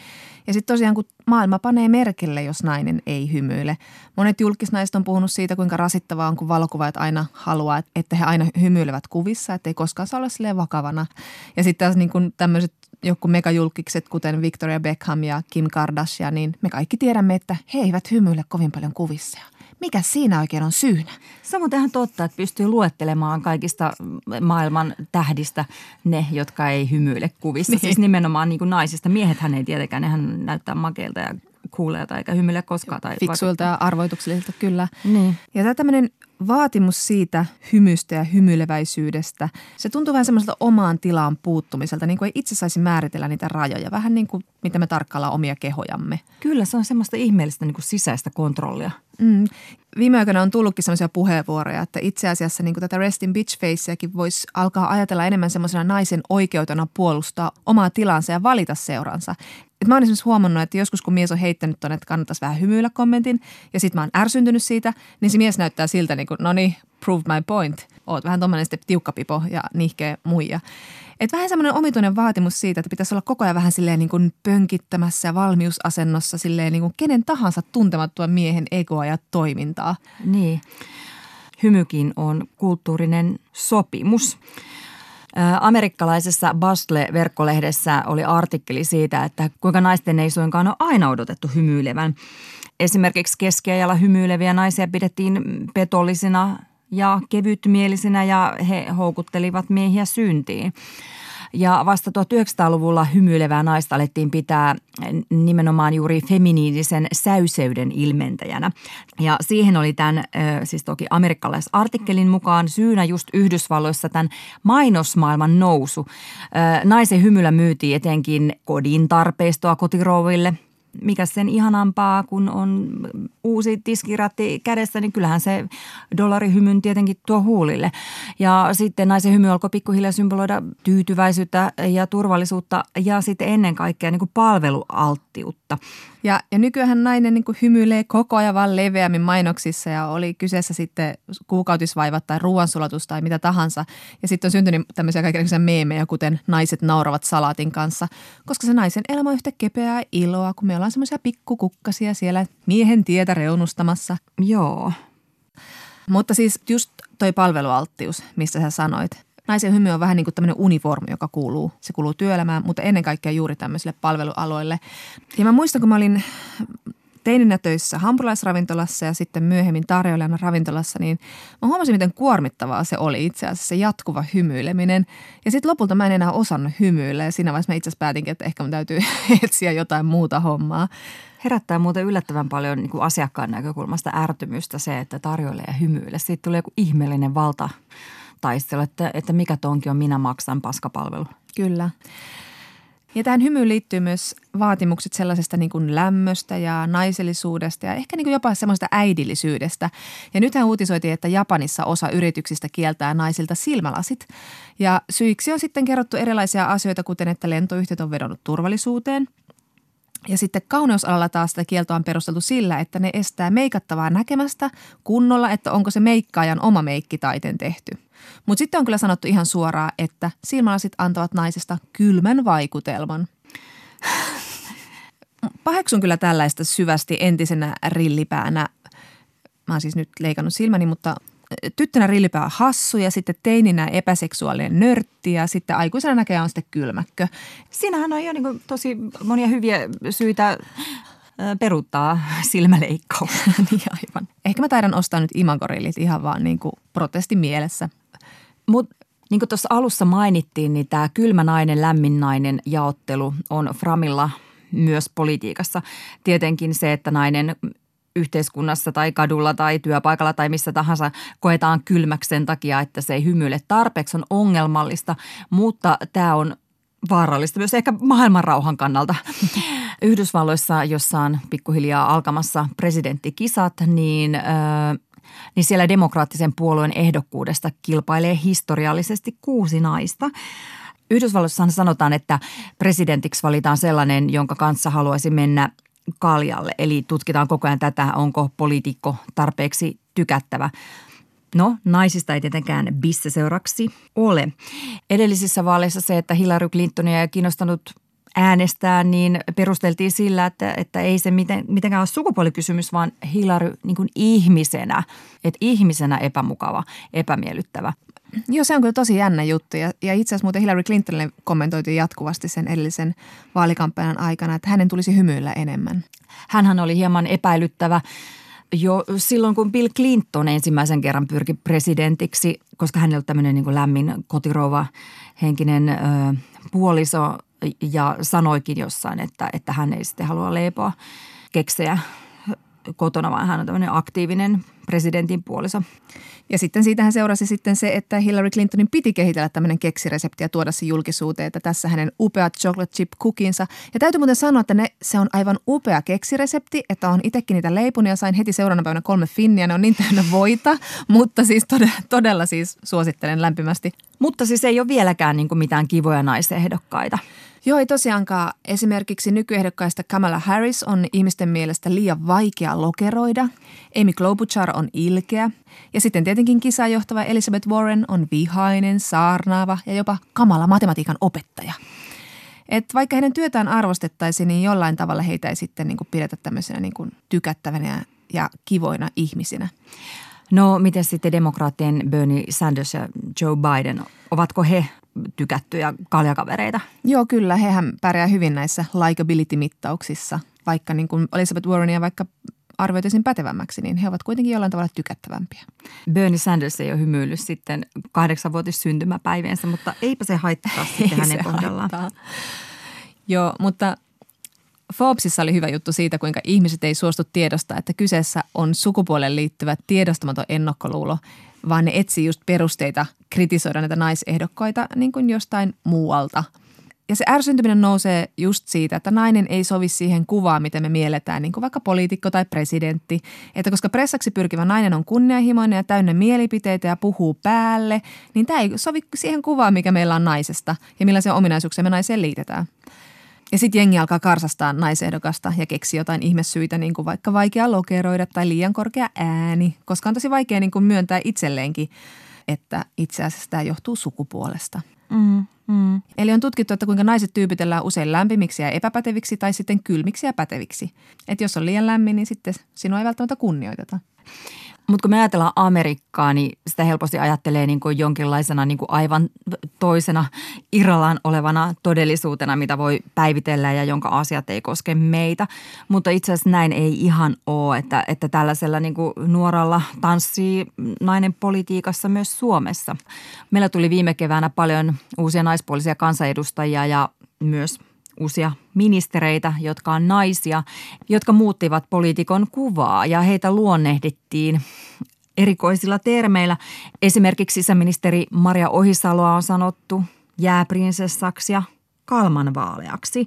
Ja sitten tosiaan, kun maailma panee merkille, jos nainen ei hymyile. Monet julkisnaiset on puhunut siitä, kuinka rasittavaa on, kun valokuvaajat aina haluaa, että he aina hymyilevät kuvissa, että ei koskaan saa olla silleen vakavana. Ja sitten taas niin tämmöiset joku megajulkikset, kuten Victoria Beckham ja Kim Kardashian, niin me kaikki tiedämme, että he eivät hymyile kovin paljon kuvissa. Mikä siinä oikein on syynä? Se on ihan totta, että pystyy luettelemaan kaikista maailman tähdistä ne, jotka ei hymyile kuvissa. Niin. Siis nimenomaan niin kuin naisista. Miehethän ei tietenkään, nehän näyttää makeilta ja kuuleelta eikä hymyile koskaan. Tai Fiksuilta ja arvoituksellisilta, kyllä. Niin. Ja tämä tämmöinen vaatimus siitä hymystä ja hymyileväisyydestä, se tuntuu vähän semmoiselta omaan tilaan puuttumiselta, niin kuin ei itse saisi määritellä niitä rajoja, vähän niin kuin mitä me tarkkaillaan omia kehojamme. Kyllä, se on semmoista ihmeellistä niin kuin sisäistä kontrollia. Mm. Viime aikoina on tullutkin sellaisia puheenvuoroja, että itse asiassa niin tätä resting bitch faceäkin voisi alkaa ajatella enemmän semmoisena naisen oikeutena puolustaa omaa tilansa ja valita seuransa. Et mä oon esimerkiksi huomannut, että joskus kun mies on heittänyt tuonne, että kannattaisi vähän hymyillä kommentin ja sitten mä oon ärsyntynyt siitä, niin se mies näyttää siltä niin kuin, no niin, prove my point. Oot vähän tuommoinen sitten tiukkapipo ja nihkeä muija. Et vähän semmoinen omituinen vaatimus siitä, että pitäisi olla koko ajan vähän silleen niin kuin pönkittämässä ja valmiusasennossa silleen niin kuin kenen tahansa tuntemattua miehen egoa ja toimintaa. Niin. Hymykin on kulttuurinen sopimus. Amerikkalaisessa Bustle-verkkolehdessä oli artikkeli siitä, että kuinka naisten ei suinkaan ole aina odotettu hymyilevän. Esimerkiksi keskiajalla hymyileviä naisia pidettiin petollisina ja kevytmielisinä ja he houkuttelivat miehiä syntiin. Ja vasta 1900-luvulla hymyilevää naista alettiin pitää nimenomaan juuri feminiinisen säyseyden ilmentäjänä. Ja siihen oli tämän, siis toki amerikkalaisartikkelin mukaan syynä just Yhdysvalloissa tämän mainosmaailman nousu. Naisen hymyllä myytiin etenkin kodin tarpeistoa kotirouville – mikä sen ihanampaa, kun on uusi tiskiratti kädessä, niin kyllähän se dollarihymyn tietenkin tuo huulille. Ja sitten naisen hymy alkoi pikkuhiljaa symboloida tyytyväisyyttä ja turvallisuutta ja sitten ennen kaikkea niin kuin palvelualttiutta. Ja, ja nykyään nainen niin kuin hymyilee koko ajan vaan leveämmin mainoksissa ja oli kyseessä sitten kuukautisvaivat tai ruoansulatus tai mitä tahansa. Ja sitten on syntynyt tämmöisiä kaikenlaisia meemejä, kuten naiset nauravat salaatin kanssa, koska se naisen elämä on yhtä kepeää iloa, kun me ollaan semmoisia pikkukukkasia siellä miehen tietä reunustamassa. Joo. Mutta siis just toi palvelualttius, mistä sä sanoit, naisen hymy on vähän niin kuin tämmöinen uniformi, joka kuuluu, se kuuluu työelämään, mutta ennen kaikkea juuri tämmöisille palvelualoille. Ja mä muistan, kun mä olin teininä töissä hampurilaisravintolassa ja sitten myöhemmin tarjoilijana ravintolassa, niin mä huomasin, miten kuormittavaa se oli itse asiassa se jatkuva hymyileminen. Ja sitten lopulta mä en enää osannut hymyillä ja siinä vaiheessa mä itse asiassa päätinkin, että ehkä mun täytyy etsiä jotain muuta hommaa. Herättää muuten yllättävän paljon niin kuin asiakkaan näkökulmasta ärtymystä se, että tarjoilee ja hymyille. Siitä tulee joku ihmeellinen valta taistelu, että, että mikä tonki on minä maksan paskapalvelu. Kyllä. Ja tähän hymyyn liittyy myös vaatimukset sellaisesta niin kuin lämmöstä ja naisellisuudesta ja ehkä niin kuin jopa semmoista äidillisyydestä. Ja nythän uutisoitiin, että Japanissa osa yrityksistä kieltää naisilta silmälasit. Ja syiksi on sitten kerrottu erilaisia asioita, kuten että lentoyhtiöt on vedonnut turvallisuuteen – ja sitten kauneusalalla taas sitä kieltoa on perusteltu sillä, että ne estää meikattavaa näkemästä kunnolla, että onko se meikkaajan oma meikki taiten tehty. Mutta sitten on kyllä sanottu ihan suoraan, että silmälasit antavat naisesta kylmän vaikutelman. Paheksun kyllä tällaista syvästi entisenä rillipäänä. Mä oon siis nyt leikannut silmäni, mutta tyttönä rillipää on hassu ja sitten teininä epäseksuaalinen nörtti ja sitten aikuisena näkee on sitten kylmäkkö. Siinähän on jo niin tosi monia hyviä syitä peruuttaa silmäleikkaus. niin aivan. Ehkä mä taidan ostaa nyt imagorillit ihan vaan niin kuin protesti mielessä. Mutta niin kuin tuossa alussa mainittiin, niin tämä kylmä nainen, lämmin nainen jaottelu on Framilla myös politiikassa. Tietenkin se, että nainen yhteiskunnassa tai kadulla tai työpaikalla tai missä tahansa koetaan kylmäksi sen takia, että se ei hymyile tarpeeksi, on ongelmallista, mutta tämä on vaarallista myös ehkä maailman rauhan kannalta. Yhdysvalloissa, jossa on pikkuhiljaa alkamassa presidenttikisat, niin, niin siellä demokraattisen puolueen ehdokkuudesta kilpailee historiallisesti kuusi naista. Yhdysvalloissa sanotaan, että presidentiksi valitaan sellainen, jonka kanssa haluaisi mennä kaljalle. Eli tutkitaan koko ajan tätä, onko poliitikko tarpeeksi tykättävä. No, naisista ei tietenkään bisseseuraksi ole. Edellisissä vaaleissa se, että Hillary Clintonia ei kiinnostanut äänestää, niin perusteltiin sillä, että, että ei se miten, mitenkään ole sukupuolikysymys, vaan Hillary niin kuin ihmisenä, että ihmisenä epämukava, epämiellyttävä. Joo, se on kyllä tosi jännä juttu ja, ja itse asiassa muuten Hillary Clintonille kommentoitiin jatkuvasti sen edellisen vaalikampanjan aikana, että hänen tulisi hymyillä enemmän. Hänhän oli hieman epäilyttävä jo silloin, kun Bill Clinton ensimmäisen kerran pyrki presidentiksi, koska hänellä oli tämmöinen niin lämmin kotirouva henkinen ö, puoliso ja sanoikin jossain, että, että hän ei sitten halua leipoa keksejä kotona, vaan hän on tämmöinen aktiivinen presidentin puoliso. Ja sitten siitähän seurasi sitten se, että Hillary Clintonin piti kehitellä tämmöinen keksiresepti ja tuoda se julkisuuteen, että tässä hänen upeat chocolate chip cookinsa. Ja täytyy muuten sanoa, että ne, se on aivan upea keksiresepti, että on itsekin niitä leipunut ja sain heti seuraavana päivänä kolme finniä. Ne on niin täynnä voita, mutta siis todella, todella siis suosittelen lämpimästi. Mutta siis ei ole vieläkään niin kuin mitään kivoja naisehdokkaita. Joo, ei tosiaankaan. Esimerkiksi nykyehdokkaista Kamala Harris on ihmisten mielestä liian vaikea lokeroida. Amy Klobuchar on ilkeä. Ja sitten tietenkin kisaa johtava Elizabeth Warren on vihainen, saarnaava ja jopa kamala matematiikan opettaja. Et vaikka heidän työtään arvostettaisiin, niin jollain tavalla heitä ei sitten niin kuin pidetä tämmöisenä niin kuin tykättävänä ja, kivoina ihmisinä. No miten sitten demokraattien Bernie Sanders ja Joe Biden, ovatko he tykättyjä kaljakavereita? Joo, kyllä. Hehän pärjää hyvin näissä likability-mittauksissa. Vaikka niin kuin Elizabeth Warrenia vaikka arvioitaisiin pätevämmäksi, niin he ovat kuitenkin jollain tavalla tykättävämpiä. Bernie Sanders ei ole hymyillyt sitten kahdeksanvuotis syntymäpäiviensä, mutta eipä se haittaa sitten ei hänen kohdallaan. Haittaa. Joo, mutta Forbesissa oli hyvä juttu siitä, kuinka ihmiset ei suostu tiedosta, että kyseessä on sukupuolen liittyvä tiedostamaton ennakkoluulo, vaan ne etsii just perusteita kritisoida näitä naisehdokkaita niin kuin jostain muualta. Ja se ärsyntyminen nousee just siitä, että nainen ei sovi siihen kuvaan, miten me mielletään, niin kuin vaikka poliitikko tai presidentti. Että koska pressaksi pyrkivä nainen on kunnianhimoinen ja täynnä mielipiteitä ja puhuu päälle, niin tämä ei sovi siihen kuvaan, mikä meillä on naisesta ja millaisia ominaisuuksia me naiseen liitetään. Ja sitten jengi alkaa karsastaa naisehdokasta ja keksi jotain ihmesyitä, niin kuin vaikka vaikea lokeroida tai liian korkea ääni, koska on tosi vaikea niin kuin myöntää itselleenkin, että itse asiassa tämä johtuu sukupuolesta. Mm, mm. Eli on tutkittu, että kuinka naiset tyypitellään usein lämpimiksi ja epäpäteviksi tai sitten kylmiksi ja päteviksi. Että jos on liian lämmin, niin sitten sinua ei välttämättä kunnioiteta. Mutta kun me ajatellaan Amerikkaa, niin sitä helposti ajattelee niin kuin jonkinlaisena niin kuin aivan toisena irrallaan olevana todellisuutena, mitä voi päivitellä ja jonka asiat ei koske meitä. Mutta itse asiassa näin ei ihan ole, että, että tällaisella niin kuin nuoralla tanssii nainen politiikassa myös Suomessa. Meillä tuli viime keväänä paljon uusia naispuolisia kansanedustajia ja myös uusia ministereitä, jotka on naisia, jotka muuttivat poliitikon kuvaa ja heitä luonnehdittiin erikoisilla termeillä. Esimerkiksi sisäministeri Maria Ohisaloa on sanottu jääprinsessaksi ja kalmanvaaleaksi.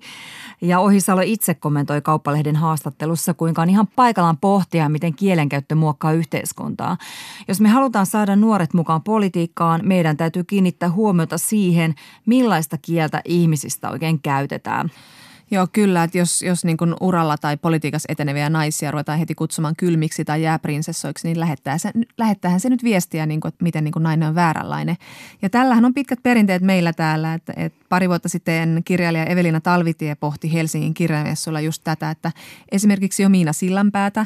Ja Ohisalo itse kommentoi kauppalehden haastattelussa, kuinka on ihan paikallaan pohtia, miten kielenkäyttö muokkaa yhteiskuntaa. Jos me halutaan saada nuoret mukaan politiikkaan, meidän täytyy kiinnittää huomiota siihen, millaista kieltä ihmisistä oikein käytetään. Joo, kyllä. Että jos, jos niin kuin uralla tai politiikassa eteneviä naisia ruvetaan heti kutsumaan kylmiksi tai jääprinsessoiksi, niin lähettää se, lähettäähän se nyt viestiä, niin kuin, että miten niin kuin nainen on vääränlainen. Ja tällähän on pitkät perinteet meillä täällä. Että, että pari vuotta sitten kirjailija Evelina Talvitie pohti Helsingin kirjamessuilla just tätä, että esimerkiksi jo Miina Sillanpäätä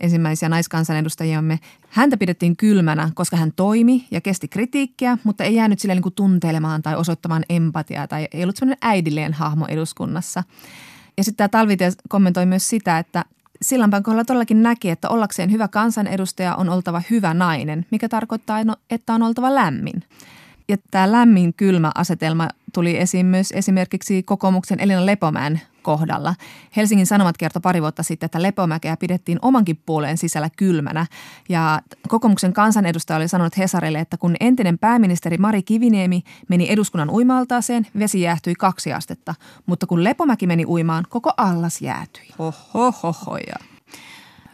ensimmäisiä naiskansanedustajiamme. Häntä pidettiin kylmänä, koska hän toimi ja kesti kritiikkiä, mutta ei jäänyt sille niin kuin tuntelemaan tai osoittamaan empatiaa tai ei ollut sellainen äidillinen hahmo eduskunnassa. Ja sitten tämä Talvitie kommentoi myös sitä, että Sillanpään kohdalla todellakin näki, että ollakseen hyvä kansanedustaja on oltava hyvä nainen, mikä tarkoittaa, no, että on oltava lämmin. Ja tämä lämmin kylmä asetelma tuli esiin myös esimerkiksi kokoomuksen Elina Lepomäen kohdalla. Helsingin Sanomat kertoi pari vuotta sitten, että Lepomäkeä pidettiin omankin puoleen sisällä kylmänä. Ja kokoomuksen kansanedustaja oli sanonut Hesarille, että kun entinen pääministeri Mari Kiviniemi meni eduskunnan uimaaltaaseen, vesi jäähtyi kaksi astetta. Mutta kun Lepomäki meni uimaan, koko allas jäätyi. Oho, oho, ja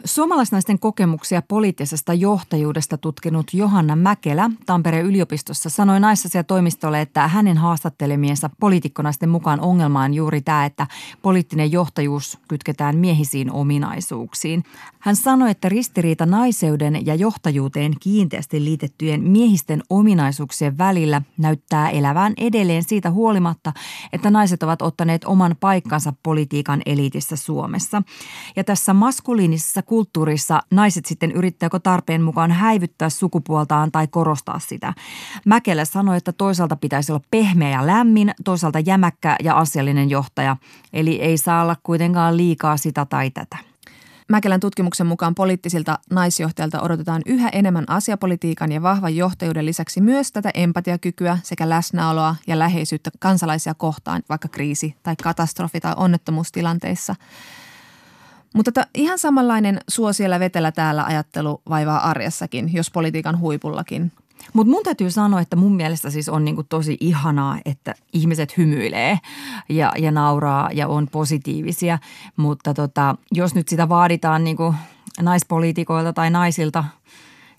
Suomalaisnaisten kokemuksia poliittisesta johtajuudesta tutkinut Johanna Mäkelä Tampereen yliopistossa sanoi naisasiatoimistolle, että hänen haastattelemiensa poliitikkonaisten mukaan ongelma on juuri tämä, että poliittinen johtajuus kytketään miehisiin ominaisuuksiin. Hän sanoi, että ristiriita naiseuden ja johtajuuteen kiinteästi liitettyjen miehisten ominaisuuksien välillä näyttää elävään edelleen siitä huolimatta, että naiset ovat ottaneet oman paikkansa politiikan eliitissä Suomessa. Ja tässä maskuliinisessa kulttuurissa naiset sitten yrittääkö tarpeen mukaan häivyttää sukupuoltaan tai korostaa sitä. Mäkelä sanoi, että toisaalta pitäisi olla pehmeä ja lämmin, toisaalta jämäkkä ja asiallinen johtaja. Eli ei saa olla kuitenkaan liikaa sitä tai tätä. Mäkelän tutkimuksen mukaan poliittisilta naisjohtajilta odotetaan yhä enemmän asiapolitiikan ja vahvan johtajuuden lisäksi myös tätä empatiakykyä sekä läsnäoloa ja läheisyyttä kansalaisia kohtaan, vaikka kriisi- tai katastrofi- tai onnettomuustilanteissa – mutta tota, ihan samanlainen suo siellä vetellä täällä ajattelu vaivaa arjessakin, jos politiikan huipullakin. Mutta mun täytyy sanoa, että mun mielestä siis on niinku tosi ihanaa, että ihmiset hymyilee ja, ja nauraa ja on positiivisia. Mutta tota, jos nyt sitä vaaditaan niinku naispoliitikoilta tai naisilta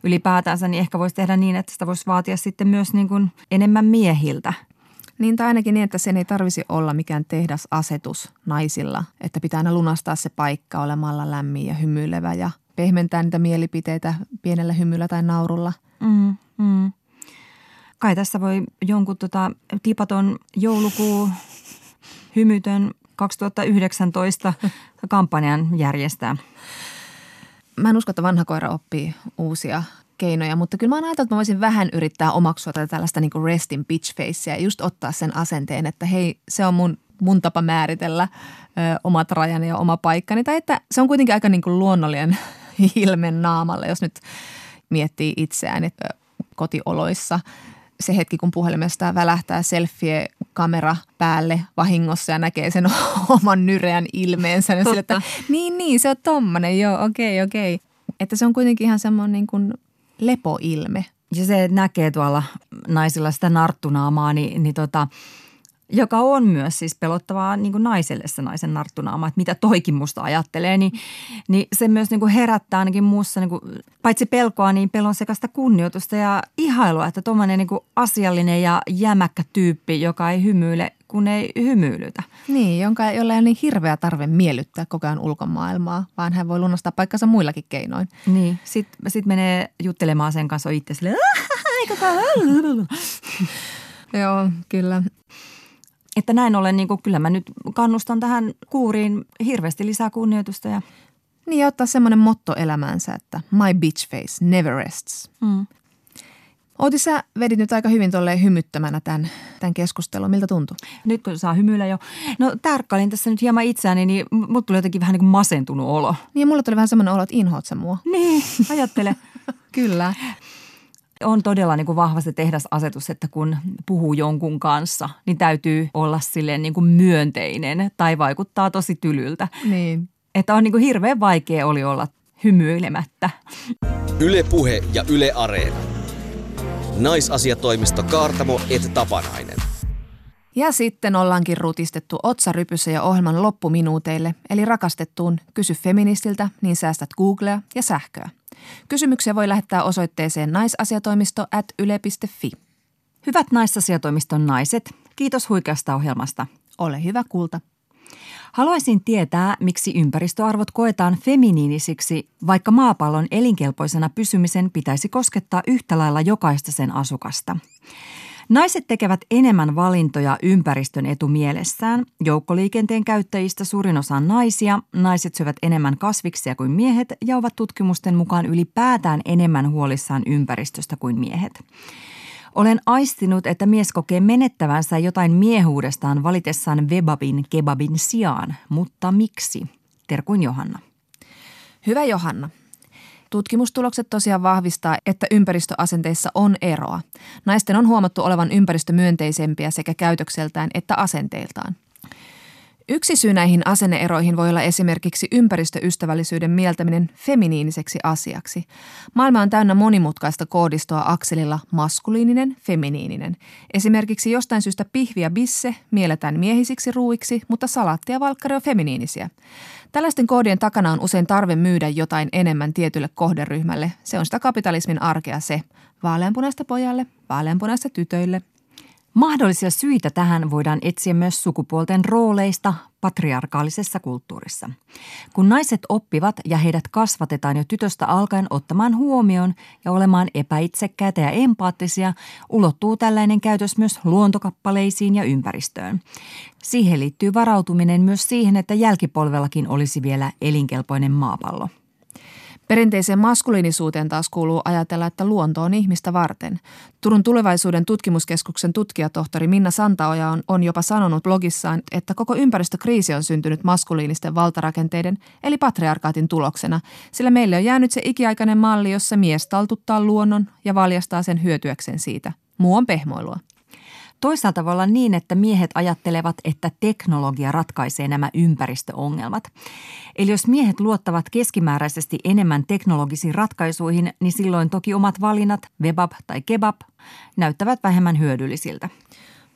ylipäätänsä, niin ehkä voisi tehdä niin, että sitä voisi vaatia sitten myös niinku enemmän miehiltä – niin tai ainakin niin, että sen ei tarvisi olla mikään tehdasasetus naisilla, että pitää aina lunastaa se paikka olemalla lämmin ja hymyilevä ja pehmentää niitä mielipiteitä pienellä hymyllä tai naurulla. Mm, mm. Kai tässä voi jonkun tota, tipaton joulukuu hymytön 2019 kampanjan järjestää. Mä en usko, että vanha koira oppii uusia keinoja, mutta kyllä mä oon ajatellut, että mä voisin vähän yrittää omaksua tätä tällaista niin restin bitch facea ja just ottaa sen asenteen, että hei, se on mun, mun tapa määritellä ö, omat rajani ja oma paikkani. Tai että se on kuitenkin aika niin kuin luonnollinen ilme naamalle, jos nyt miettii itseään että kotioloissa. Se hetki, kun puhelimesta välähtää selfie-kamera päälle vahingossa ja näkee sen oman nyreän ilmeensä. Niin sille, että niin, niin, se on tommonen, joo, okei, okay, okei. Okay. Että se on kuitenkin ihan semmoinen niin kuin lepoilme. Ja se näkee tuolla naisilla sitä narttunaamaa, niin, niin tota, joka on myös siis pelottavaa niin kuin naiselle se naisen narttunaama, että mitä toikin musta ajattelee, niin, niin se myös niin kuin herättää ainakin muussa niin kuin, paitsi pelkoa, niin pelon sekasta kunnioitusta ja ihailua, että tuommoinen niin asiallinen ja jämäkkä tyyppi, joka ei hymyile kun ei hymyilytä. Niin, jonka, jolla ei ole niin hirveä tarve miellyttää koko ajan ulkomaailmaa, vaan hän voi lunastaa paikkansa muillakin keinoin. Niin, sitten sit menee juttelemaan sen kanssa itse silleen, Joo, kyllä. Että näin ollen, niin kuin, kyllä mä nyt kannustan tähän kuuriin hirveästi lisää kunnioitusta. Ja... Niin, ja ottaa semmoinen motto elämäänsä, että my bitch face never rests. Mm. Outi, sä vedit nyt aika hyvin tolleen hymyttämänä tämän, tämän keskustelun. Miltä tuntuu? Nyt kun saa hymyillä jo. No tarkkailin tässä nyt hieman itseäni, niin mut tuli jotenkin vähän niin kuin masentunut olo. Niin ja mulla tuli vähän semmoinen olo, että inhoat sä mua. Niin, ajattele. Kyllä. On todella niin kuin vahvasti tehdasasetus, että kun puhuu jonkun kanssa, niin täytyy olla silleen niin kuin myönteinen tai vaikuttaa tosi tylyltä. Niin. Että on niin kuin hirveän vaikea oli olla hymyilemättä. Yle Puhe ja Yle Areena. Naisasiatoimisto Kaartamo et Tapanainen. Ja sitten ollaankin rutistettu otsarypyssä ja ohjelman loppuminuuteille, eli rakastettuun Kysy feministiltä, niin säästät Googlea ja sähköä. Kysymyksiä voi lähettää osoitteeseen naisasiatoimisto at yle.fi. Hyvät naisasiatoimiston naiset, kiitos huikeasta ohjelmasta. Ole hyvä kulta. Haluaisin tietää, miksi ympäristöarvot koetaan feminiinisiksi, vaikka maapallon elinkelpoisena pysymisen pitäisi koskettaa yhtä lailla jokaista sen asukasta. Naiset tekevät enemmän valintoja ympäristön etu mielessään. Joukkoliikenteen käyttäjistä suurin osa on naisia. Naiset syövät enemmän kasviksia kuin miehet ja ovat tutkimusten mukaan ylipäätään enemmän huolissaan ympäristöstä kuin miehet. Olen aistinut, että mies kokee menettävänsä jotain miehuudestaan valitessaan webabin kebabin sijaan, mutta miksi? Terkuin Johanna. Hyvä Johanna. Tutkimustulokset tosiaan vahvistaa, että ympäristöasenteissa on eroa. Naisten on huomattu olevan ympäristömyönteisempiä sekä käytökseltään että asenteiltaan. Yksi syy näihin asenneeroihin voi olla esimerkiksi ympäristöystävällisyyden mieltäminen feminiiniseksi asiaksi. Maailma on täynnä monimutkaista koodistoa akselilla maskuliininen, feminiininen. Esimerkiksi jostain syystä pihviä bisse mielletään miehisiksi ruuiksi, mutta salaatti ja valkkari on feminiinisiä. Tällaisten koodien takana on usein tarve myydä jotain enemmän tietylle kohderyhmälle. Se on sitä kapitalismin arkea se. Vaaleanpunaista pojalle, vaaleanpunaista tytöille, Mahdollisia syitä tähän voidaan etsiä myös sukupuolten rooleista patriarkaalisessa kulttuurissa. Kun naiset oppivat ja heidät kasvatetaan jo tytöstä alkaen ottamaan huomioon ja olemaan epäitsekkäitä ja empaattisia, ulottuu tällainen käytös myös luontokappaleisiin ja ympäristöön. Siihen liittyy varautuminen myös siihen, että jälkipolvellakin olisi vielä elinkelpoinen maapallo. Perinteiseen maskuliinisuuteen taas kuuluu ajatella, että luonto on ihmistä varten. Turun tulevaisuuden tutkimuskeskuksen tutkijatohtori Minna Santaoja on, on jopa sanonut blogissaan, että koko ympäristökriisi on syntynyt maskuliinisten valtarakenteiden eli patriarkaatin tuloksena, sillä meille on jäänyt se ikiaikainen malli, jossa mies taltuttaa luonnon ja valjastaa sen hyötyäkseen siitä. Muu on pehmoilua. Toisaalta voi olla niin, että miehet ajattelevat, että teknologia ratkaisee nämä ympäristöongelmat. Eli jos miehet luottavat keskimääräisesti enemmän teknologisiin ratkaisuihin, niin silloin toki omat valinnat, webab tai kebab, näyttävät vähemmän hyödyllisiltä.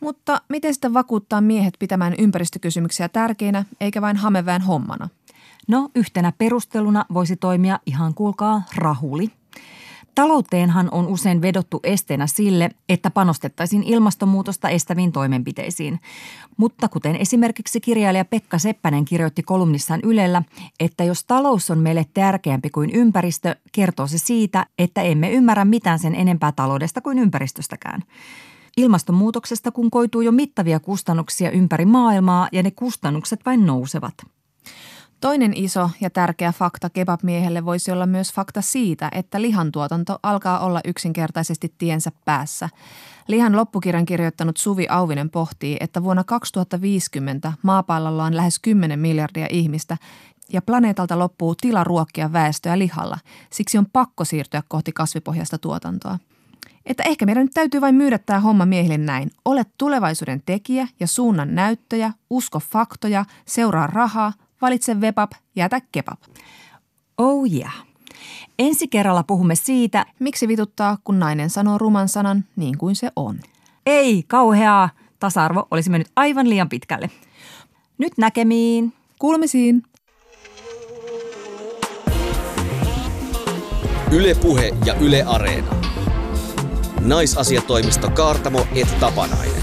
Mutta miten sitten vakuuttaa miehet pitämään ympäristökysymyksiä tärkeinä, eikä vain hamevään hommana? No, yhtenä perusteluna voisi toimia ihan kuulkaa rahuli – Talouteenhan on usein vedottu esteenä sille, että panostettaisiin ilmastonmuutosta estäviin toimenpiteisiin. Mutta kuten esimerkiksi kirjailija Pekka Seppänen kirjoitti kolumnissaan Ylellä, että jos talous on meille tärkeämpi kuin ympäristö, kertoo se siitä, että emme ymmärrä mitään sen enempää taloudesta kuin ympäristöstäkään. Ilmastonmuutoksesta kun koituu jo mittavia kustannuksia ympäri maailmaa ja ne kustannukset vain nousevat – Toinen iso ja tärkeä fakta kebabmiehelle voisi olla myös fakta siitä, että lihantuotanto alkaa olla yksinkertaisesti tiensä päässä. Lihan loppukirjan kirjoittanut Suvi Auvinen pohtii, että vuonna 2050 maapallolla on lähes 10 miljardia ihmistä ja planeetalta loppuu tila ruokkia väestöä lihalla. Siksi on pakko siirtyä kohti kasvipohjaista tuotantoa. Että ehkä meidän nyt täytyy vain myydä tämä homma miehille näin. Ole tulevaisuuden tekijä ja suunnan näyttöjä, usko faktoja, seuraa rahaa, Valitse webab, jätä kebab. Oh yeah. Ensi kerralla puhumme siitä, miksi vituttaa, kun nainen sanoo ruman sanan niin kuin se on. Ei, kauheaa. Tasa-arvo olisi mennyt aivan liian pitkälle. Nyt näkemiin. Kuulumisiin. Yle Puhe ja Yle Areena. Naisasiatoimisto Kaartamo et Tapanainen.